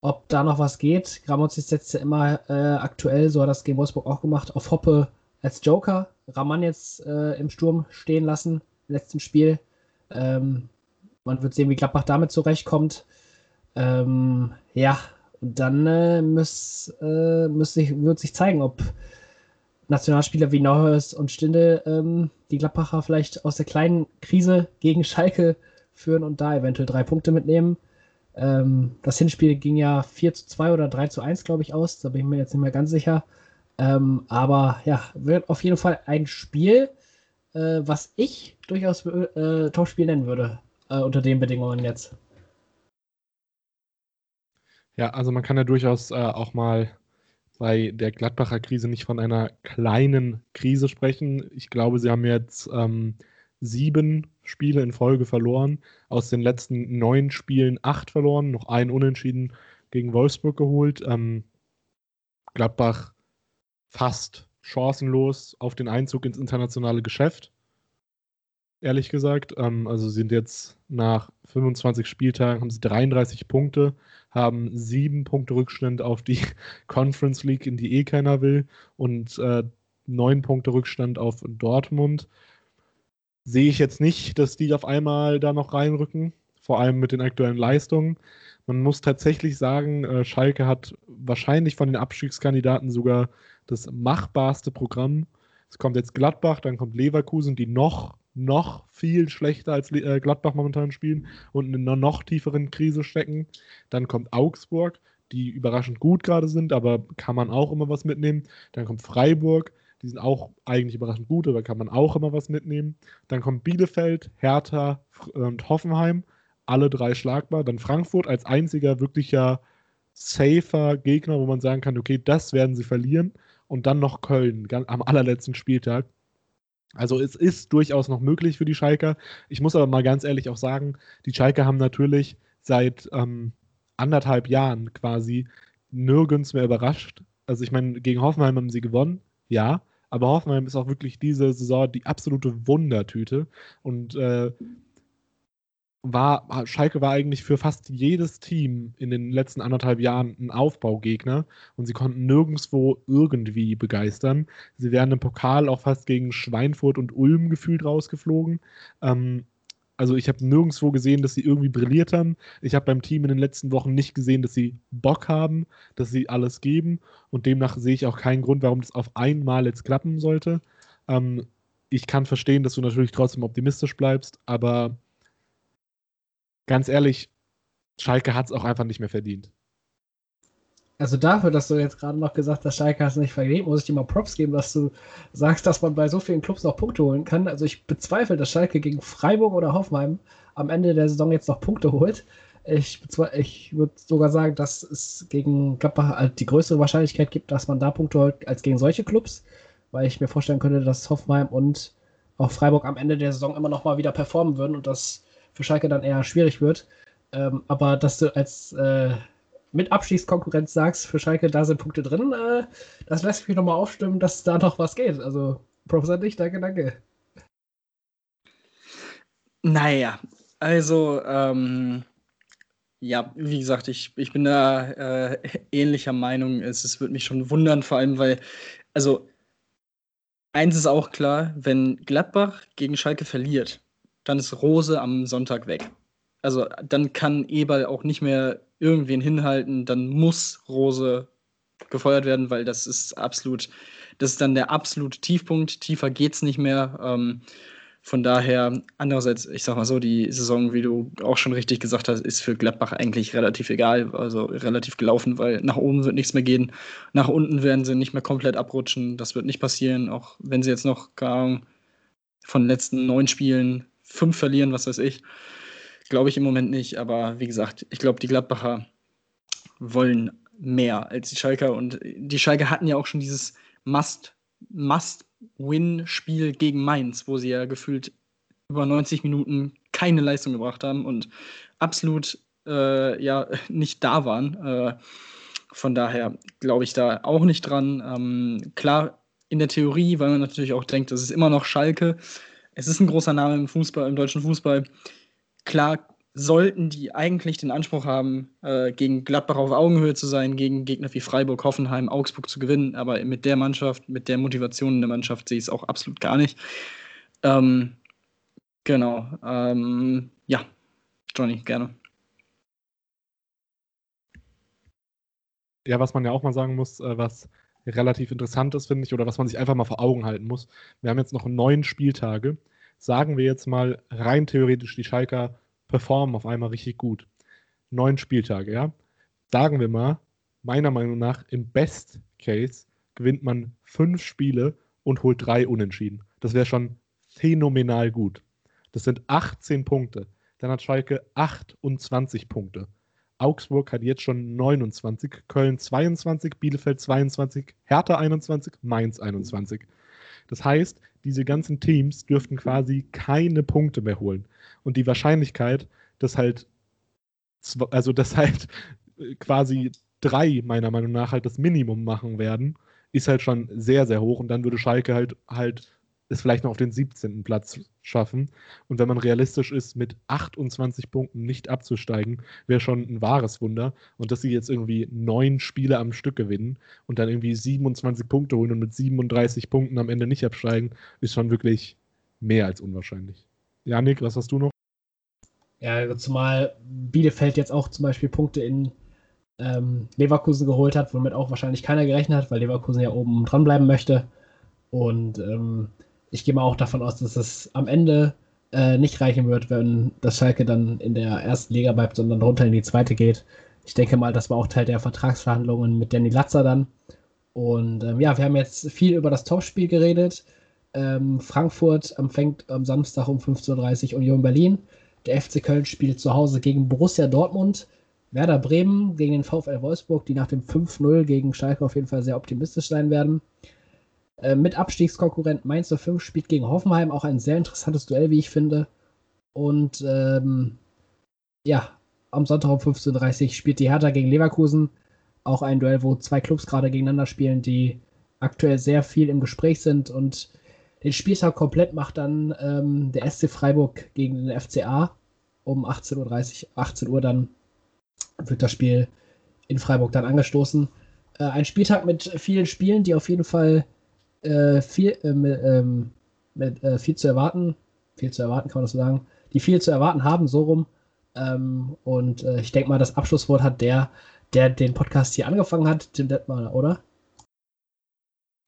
ob da noch was geht. Gramotius setzt ja immer äh, aktuell, so hat das gegen Wolfsburg auch gemacht, auf Hoppe als Joker. Raman jetzt äh, im Sturm stehen lassen im letzten Spiel. Ähm, man wird sehen, wie Gladbach damit zurechtkommt. Ähm, ja, und dann äh, muss, äh, muss sich, wird sich zeigen, ob Nationalspieler wie Neuhaus und Stinde ähm, die Gladbacher vielleicht aus der kleinen Krise gegen Schalke führen und da eventuell drei Punkte mitnehmen. Ähm, das Hinspiel ging ja 4 zu 2 oder 3 zu 1, glaube ich, aus. Da bin ich mir jetzt nicht mehr ganz sicher. Ähm, aber ja, wird auf jeden Fall ein Spiel, äh, was ich durchaus äh, Topspiel nennen würde, äh, unter den Bedingungen jetzt. Ja, also man kann ja durchaus äh, auch mal bei der Gladbacher Krise nicht von einer kleinen Krise sprechen. Ich glaube, sie haben jetzt ähm, sieben Spiele in Folge verloren. Aus den letzten neun Spielen acht verloren, noch ein Unentschieden gegen Wolfsburg geholt. Ähm, Gladbach fast chancenlos auf den Einzug ins internationale Geschäft. Ehrlich gesagt. Ähm, also sind jetzt nach 25 Spieltagen haben sie 33 Punkte, haben sieben Punkte Rückstand auf die Conference League, in die eh keiner will, und äh, neun Punkte Rückstand auf Dortmund. Sehe ich jetzt nicht, dass die auf einmal da noch reinrücken, vor allem mit den aktuellen Leistungen. Man muss tatsächlich sagen, äh, Schalke hat wahrscheinlich von den Abstiegskandidaten sogar das machbarste Programm. Es kommt jetzt Gladbach, dann kommt Leverkusen, die noch, noch viel schlechter als äh, Gladbach momentan spielen und in einer noch tieferen Krise stecken. Dann kommt Augsburg, die überraschend gut gerade sind, aber kann man auch immer was mitnehmen. Dann kommt Freiburg, die sind auch eigentlich überraschend gut, aber kann man auch immer was mitnehmen. Dann kommt Bielefeld, Hertha und Hoffenheim, alle drei schlagbar. Dann Frankfurt als einziger wirklicher safer Gegner, wo man sagen kann, okay, das werden sie verlieren und dann noch Köln am allerletzten Spieltag. Also es ist durchaus noch möglich für die Schalker. Ich muss aber mal ganz ehrlich auch sagen, die Schalker haben natürlich seit ähm, anderthalb Jahren quasi nirgends mehr überrascht. Also ich meine, gegen Hoffenheim haben sie gewonnen, ja, aber Hoffenheim ist auch wirklich diese Saison die absolute Wundertüte. Und äh, war, Schalke war eigentlich für fast jedes Team in den letzten anderthalb Jahren ein Aufbaugegner und sie konnten nirgendwo irgendwie begeistern. Sie wären im Pokal auch fast gegen Schweinfurt und Ulm gefühlt rausgeflogen. Ähm, also ich habe nirgendwo gesehen, dass sie irgendwie brilliert haben. Ich habe beim Team in den letzten Wochen nicht gesehen, dass sie Bock haben, dass sie alles geben und demnach sehe ich auch keinen Grund, warum das auf einmal jetzt klappen sollte. Ähm, ich kann verstehen, dass du natürlich trotzdem optimistisch bleibst, aber ganz ehrlich, Schalke hat es auch einfach nicht mehr verdient. Also dafür, dass du jetzt gerade noch gesagt hast, Schalke hat es nicht verdient, muss ich dir mal Props geben, dass du sagst, dass man bei so vielen Clubs noch Punkte holen kann. Also ich bezweifle, dass Schalke gegen Freiburg oder Hoffenheim am Ende der Saison jetzt noch Punkte holt. Ich, ich würde sogar sagen, dass es gegen Gladbach halt die größere Wahrscheinlichkeit gibt, dass man da Punkte holt, als gegen solche Clubs, weil ich mir vorstellen könnte, dass Hoffenheim und auch Freiburg am Ende der Saison immer noch mal wieder performen würden und das für Schalke dann eher schwierig wird. Ähm, aber dass du als äh, mit sagst, für Schalke, da sind Punkte drin, äh, das lässt mich nochmal aufstimmen, dass da noch was geht. Also, an dich, danke, danke. Naja, also, ähm, ja, wie gesagt, ich, ich bin da äh, ähnlicher Meinung. Es, es würde mich schon wundern, vor allem, weil, also, eins ist auch klar, wenn Gladbach gegen Schalke verliert, dann ist Rose am Sonntag weg. Also dann kann Eberl auch nicht mehr irgendwen hinhalten, dann muss Rose gefeuert werden, weil das ist absolut, das ist dann der absolute Tiefpunkt. Tiefer geht es nicht mehr. Ähm, von daher, andererseits, ich sag mal so, die Saison, wie du auch schon richtig gesagt hast, ist für Gladbach eigentlich relativ egal, also relativ gelaufen, weil nach oben wird nichts mehr gehen. Nach unten werden sie nicht mehr komplett abrutschen. Das wird nicht passieren, auch wenn sie jetzt noch, keine Ahnung, von den letzten neun Spielen fünf verlieren, was weiß ich. Glaube ich im Moment nicht, aber wie gesagt, ich glaube, die Gladbacher wollen mehr als die Schalker und die Schalker hatten ja auch schon dieses Must, Must-Win-Spiel gegen Mainz, wo sie ja gefühlt über 90 Minuten keine Leistung gebracht haben und absolut äh, ja nicht da waren. Äh, von daher glaube ich da auch nicht dran. Ähm, klar, in der Theorie, weil man natürlich auch denkt, das ist immer noch Schalke es ist ein großer Name im Fußball, im deutschen Fußball. Klar sollten die eigentlich den Anspruch haben, äh, gegen Gladbach auf Augenhöhe zu sein, gegen Gegner wie Freiburg, Hoffenheim, Augsburg zu gewinnen. Aber mit der Mannschaft, mit der Motivation in der Mannschaft sehe ich es auch absolut gar nicht. Ähm, genau. Ähm, ja, Johnny, gerne. Ja, was man ja auch mal sagen muss, äh, was relativ interessant ist, finde ich, oder was man sich einfach mal vor Augen halten muss. Wir haben jetzt noch neun Spieltage. Sagen wir jetzt mal rein theoretisch, die Schalker performen auf einmal richtig gut. Neun Spieltage, ja. Sagen wir mal, meiner Meinung nach, im Best Case gewinnt man fünf Spiele und holt drei Unentschieden. Das wäre schon phänomenal gut. Das sind 18 Punkte. Dann hat Schalke 28 Punkte. Augsburg hat jetzt schon 29, Köln 22, Bielefeld 22, Hertha 21, Mainz 21. Das heißt, diese ganzen Teams dürften quasi keine Punkte mehr holen. Und die Wahrscheinlichkeit, dass halt, also dass halt quasi drei meiner Meinung nach halt das Minimum machen werden, ist halt schon sehr, sehr hoch. Und dann würde Schalke halt halt es vielleicht noch auf den 17. Platz schaffen. Und wenn man realistisch ist, mit 28 Punkten nicht abzusteigen, wäre schon ein wahres Wunder. Und dass sie jetzt irgendwie neun Spiele am Stück gewinnen und dann irgendwie 27 Punkte holen und mit 37 Punkten am Ende nicht absteigen, ist schon wirklich mehr als unwahrscheinlich. Janik, was hast du noch? Ja, also zumal Bielefeld jetzt auch zum Beispiel Punkte in ähm, Leverkusen geholt hat, womit auch wahrscheinlich keiner gerechnet hat, weil Leverkusen ja oben dranbleiben möchte. Und ähm, ich gehe mal auch davon aus, dass es am Ende äh, nicht reichen wird, wenn das Schalke dann in der ersten Liga bleibt, sondern runter in die zweite geht. Ich denke mal, das war auch Teil der Vertragsverhandlungen mit Danny Latzer dann. Und ähm, ja, wir haben jetzt viel über das Topspiel geredet. Ähm, Frankfurt empfängt am Samstag um 15.30 Uhr Union Berlin. Der FC Köln spielt zu Hause gegen Borussia Dortmund. Werder Bremen gegen den VfL Wolfsburg, die nach dem 5-0 gegen Schalke auf jeden Fall sehr optimistisch sein werden. Äh, mit Abstiegskonkurrent Mainz 05 spielt gegen Hoffenheim auch ein sehr interessantes Duell, wie ich finde. Und ähm, ja, am Sonntag um 15.30 Uhr spielt die Hertha gegen Leverkusen. Auch ein Duell, wo zwei Clubs gerade gegeneinander spielen, die aktuell sehr viel im Gespräch sind. Und den Spieltag komplett macht dann ähm, der SC Freiburg gegen den FCA. Um 18.30 Uhr, 18 Uhr dann wird das Spiel in Freiburg dann angestoßen. Äh, ein Spieltag mit vielen Spielen, die auf jeden Fall äh, viel, äh, mit, ähm, mit äh, viel zu erwarten, viel zu erwarten kann man das so sagen, die viel zu erwarten haben, so rum. Ähm, und äh, ich denke mal, das Abschlusswort hat der, der den Podcast hier angefangen hat, Tim Detmar, oder?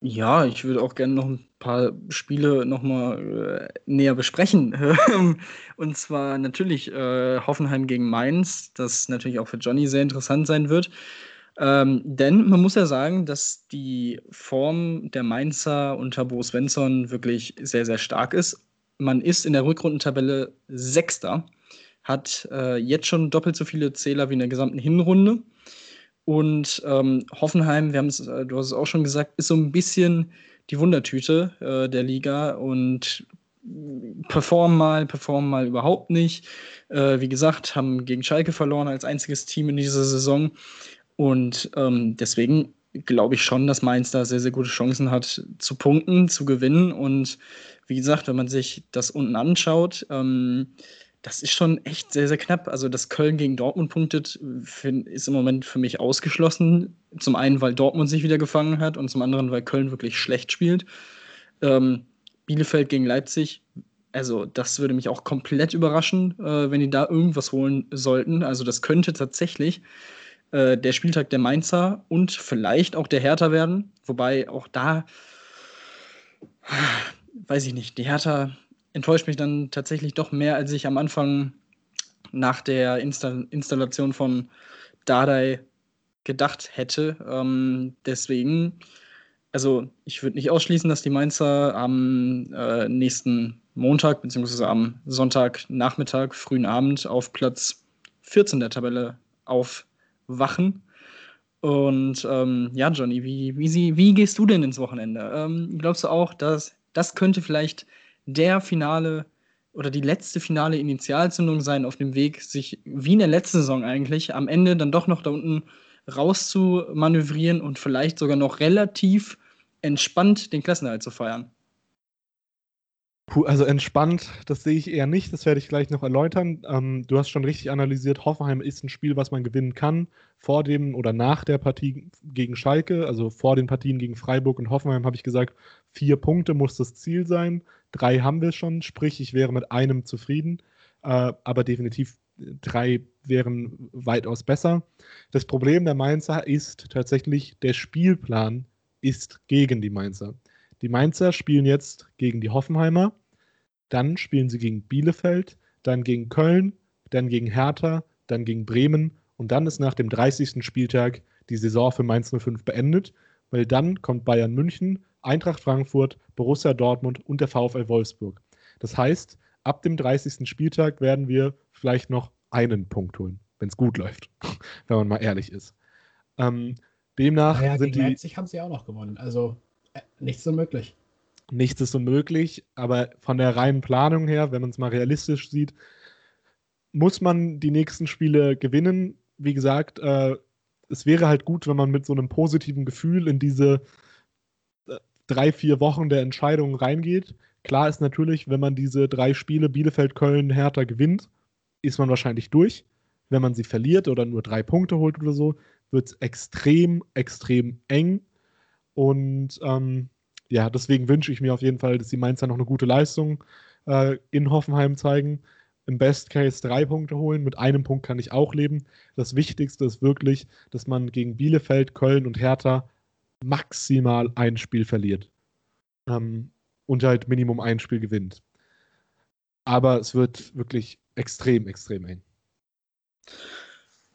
Ja, ich würde auch gerne noch ein paar Spiele nochmal äh, näher besprechen. und zwar natürlich äh, Hoffenheim gegen Mainz, das natürlich auch für Johnny sehr interessant sein wird. Ähm, denn man muss ja sagen, dass die Form der Mainzer unter Bo Svensson wirklich sehr, sehr stark ist. Man ist in der Rückrundentabelle Sechster, hat äh, jetzt schon doppelt so viele Zähler wie in der gesamten Hinrunde. Und ähm, Hoffenheim, wir haben es, äh, du hast es auch schon gesagt, ist so ein bisschen die Wundertüte äh, der Liga und performen mal, performen mal überhaupt nicht. Äh, wie gesagt, haben gegen Schalke verloren als einziges Team in dieser Saison. Und ähm, deswegen glaube ich schon, dass Mainz da sehr, sehr gute Chancen hat, zu punkten, zu gewinnen. Und wie gesagt, wenn man sich das unten anschaut, ähm, das ist schon echt sehr, sehr knapp. Also, dass Köln gegen Dortmund punktet, ist im Moment für mich ausgeschlossen. Zum einen, weil Dortmund sich wieder gefangen hat und zum anderen, weil Köln wirklich schlecht spielt. Ähm, Bielefeld gegen Leipzig, also das würde mich auch komplett überraschen, äh, wenn die da irgendwas holen sollten. Also, das könnte tatsächlich äh, der Spieltag der Mainzer und vielleicht auch der Hertha werden. Wobei auch da, weiß ich nicht, die Hertha enttäuscht mich dann tatsächlich doch mehr, als ich am Anfang nach der Insta Installation von Dardai gedacht hätte. Ähm, deswegen, also ich würde nicht ausschließen, dass die Mainzer am äh, nächsten Montag bzw. am Sonntagnachmittag, frühen Abend auf Platz 14 der Tabelle auf wachen. Und ähm, ja, Johnny, wie, wie, sie, wie gehst du denn ins Wochenende? Ähm, glaubst du auch, dass das könnte vielleicht der finale oder die letzte finale Initialzündung sein auf dem Weg, sich wie in der letzten Saison eigentlich am Ende dann doch noch da unten raus zu manövrieren und vielleicht sogar noch relativ entspannt den Klassenerhalt zu feiern? Also entspannt, das sehe ich eher nicht, das werde ich gleich noch erläutern. Ähm, du hast schon richtig analysiert, Hoffenheim ist ein Spiel, was man gewinnen kann, vor dem oder nach der Partie gegen Schalke, also vor den Partien gegen Freiburg und Hoffenheim habe ich gesagt, vier Punkte muss das Ziel sein, drei haben wir schon, sprich ich wäre mit einem zufrieden, äh, aber definitiv drei wären weitaus besser. Das Problem der Mainzer ist tatsächlich, der Spielplan ist gegen die Mainzer. Die Mainzer spielen jetzt gegen die Hoffenheimer, dann spielen sie gegen Bielefeld, dann gegen Köln, dann gegen Hertha, dann gegen Bremen und dann ist nach dem 30. Spieltag die Saison für Mainz 05 beendet, weil dann kommt Bayern München, Eintracht Frankfurt, Borussia Dortmund und der VfL Wolfsburg. Das heißt, ab dem 30. Spieltag werden wir vielleicht noch einen Punkt holen, wenn es gut läuft, wenn man mal ehrlich ist. Ähm, demnach Naja, sind gegen die Leipzig haben sie auch noch gewonnen. Also nichts unmöglich. nichts ist unmöglich, aber von der reinen Planung her, wenn man es mal realistisch sieht, muss man die nächsten Spiele gewinnen. Wie gesagt, äh, es wäre halt gut, wenn man mit so einem positiven Gefühl in diese äh, drei, vier Wochen der Entscheidung reingeht. Klar ist natürlich, wenn man diese drei Spiele Bielefeld, Köln, Hertha gewinnt, ist man wahrscheinlich durch. Wenn man sie verliert oder nur drei Punkte holt oder so, wird es extrem, extrem eng. Und ähm, ja, deswegen wünsche ich mir auf jeden Fall, dass die Mainzer noch eine gute Leistung äh, in Hoffenheim zeigen. Im Best Case drei Punkte holen. Mit einem Punkt kann ich auch leben. Das Wichtigste ist wirklich, dass man gegen Bielefeld, Köln und Hertha maximal ein Spiel verliert. Ähm, und halt Minimum ein Spiel gewinnt. Aber es wird wirklich extrem, extrem eng.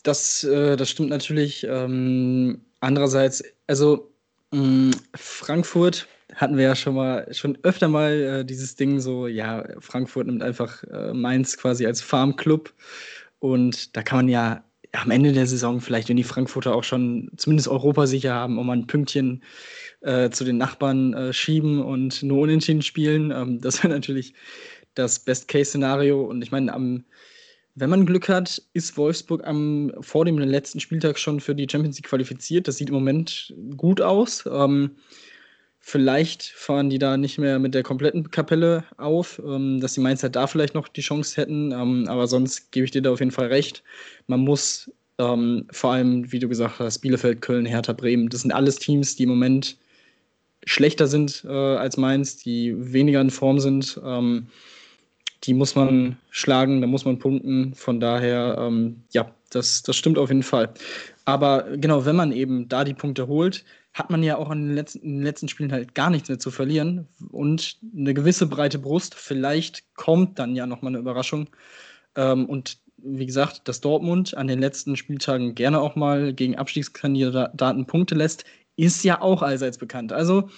Das, äh, das stimmt natürlich. Ähm, andererseits, also Frankfurt hatten wir ja schon mal schon öfter mal äh, dieses Ding so, ja, Frankfurt nimmt einfach äh, Mainz quasi als Farmclub und da kann man ja am Ende der Saison vielleicht, wenn die Frankfurter auch schon zumindest Europa sicher haben, um ein Pünktchen äh, zu den Nachbarn äh, schieben und nur unentschieden spielen. Ähm, das wäre natürlich das Best-Case-Szenario und ich meine, am wenn man Glück hat, ist Wolfsburg am, vor dem letzten Spieltag schon für die Champions League qualifiziert. Das sieht im Moment gut aus. Ähm, vielleicht fahren die da nicht mehr mit der kompletten Kapelle auf, ähm, dass die Mainzer da vielleicht noch die Chance hätten. Ähm, aber sonst gebe ich dir da auf jeden Fall recht. Man muss ähm, vor allem, wie du gesagt hast, Bielefeld, Köln, Hertha, Bremen, das sind alles Teams, die im Moment schlechter sind äh, als Mainz, die weniger in Form sind. Ähm, die muss man schlagen, da muss man punkten. Von daher, ähm, ja, das, das stimmt auf jeden Fall. Aber genau, wenn man eben da die Punkte holt, hat man ja auch in den, letzten, in den letzten Spielen halt gar nichts mehr zu verlieren und eine gewisse breite Brust. Vielleicht kommt dann ja nochmal eine Überraschung. Ähm, und wie gesagt, dass Dortmund an den letzten Spieltagen gerne auch mal gegen Abstiegskandidaten Punkte lässt, ist ja auch allseits bekannt. Also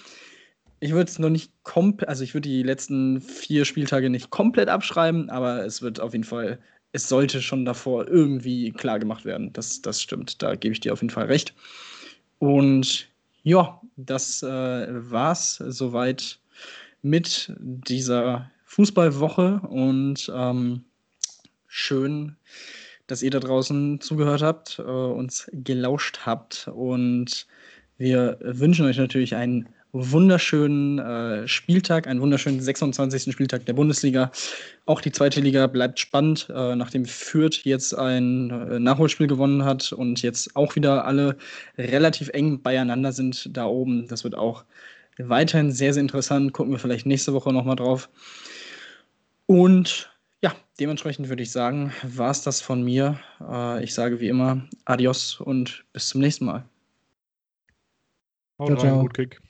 ich würde es noch nicht komplett, also ich würde die letzten vier Spieltage nicht komplett abschreiben, aber es wird auf jeden Fall, es sollte schon davor irgendwie klar gemacht werden. Das, das stimmt, da gebe ich dir auf jeden Fall recht. Und ja, das äh, war's soweit mit dieser Fußballwoche und ähm, schön, dass ihr da draußen zugehört habt, äh, uns gelauscht habt und wir wünschen euch natürlich einen wunderschönen äh, Spieltag, einen wunderschönen 26. Spieltag der Bundesliga. Auch die zweite Liga bleibt spannend, äh, nachdem Fürth jetzt ein äh, Nachholspiel gewonnen hat und jetzt auch wieder alle relativ eng beieinander sind da oben. Das wird auch weiterhin sehr, sehr interessant. Gucken wir vielleicht nächste Woche nochmal drauf. Und ja, dementsprechend würde ich sagen, war es das von mir. Äh, ich sage wie immer Adios und bis zum nächsten Mal. Haut Ciao, rein, ciao. gut Kick.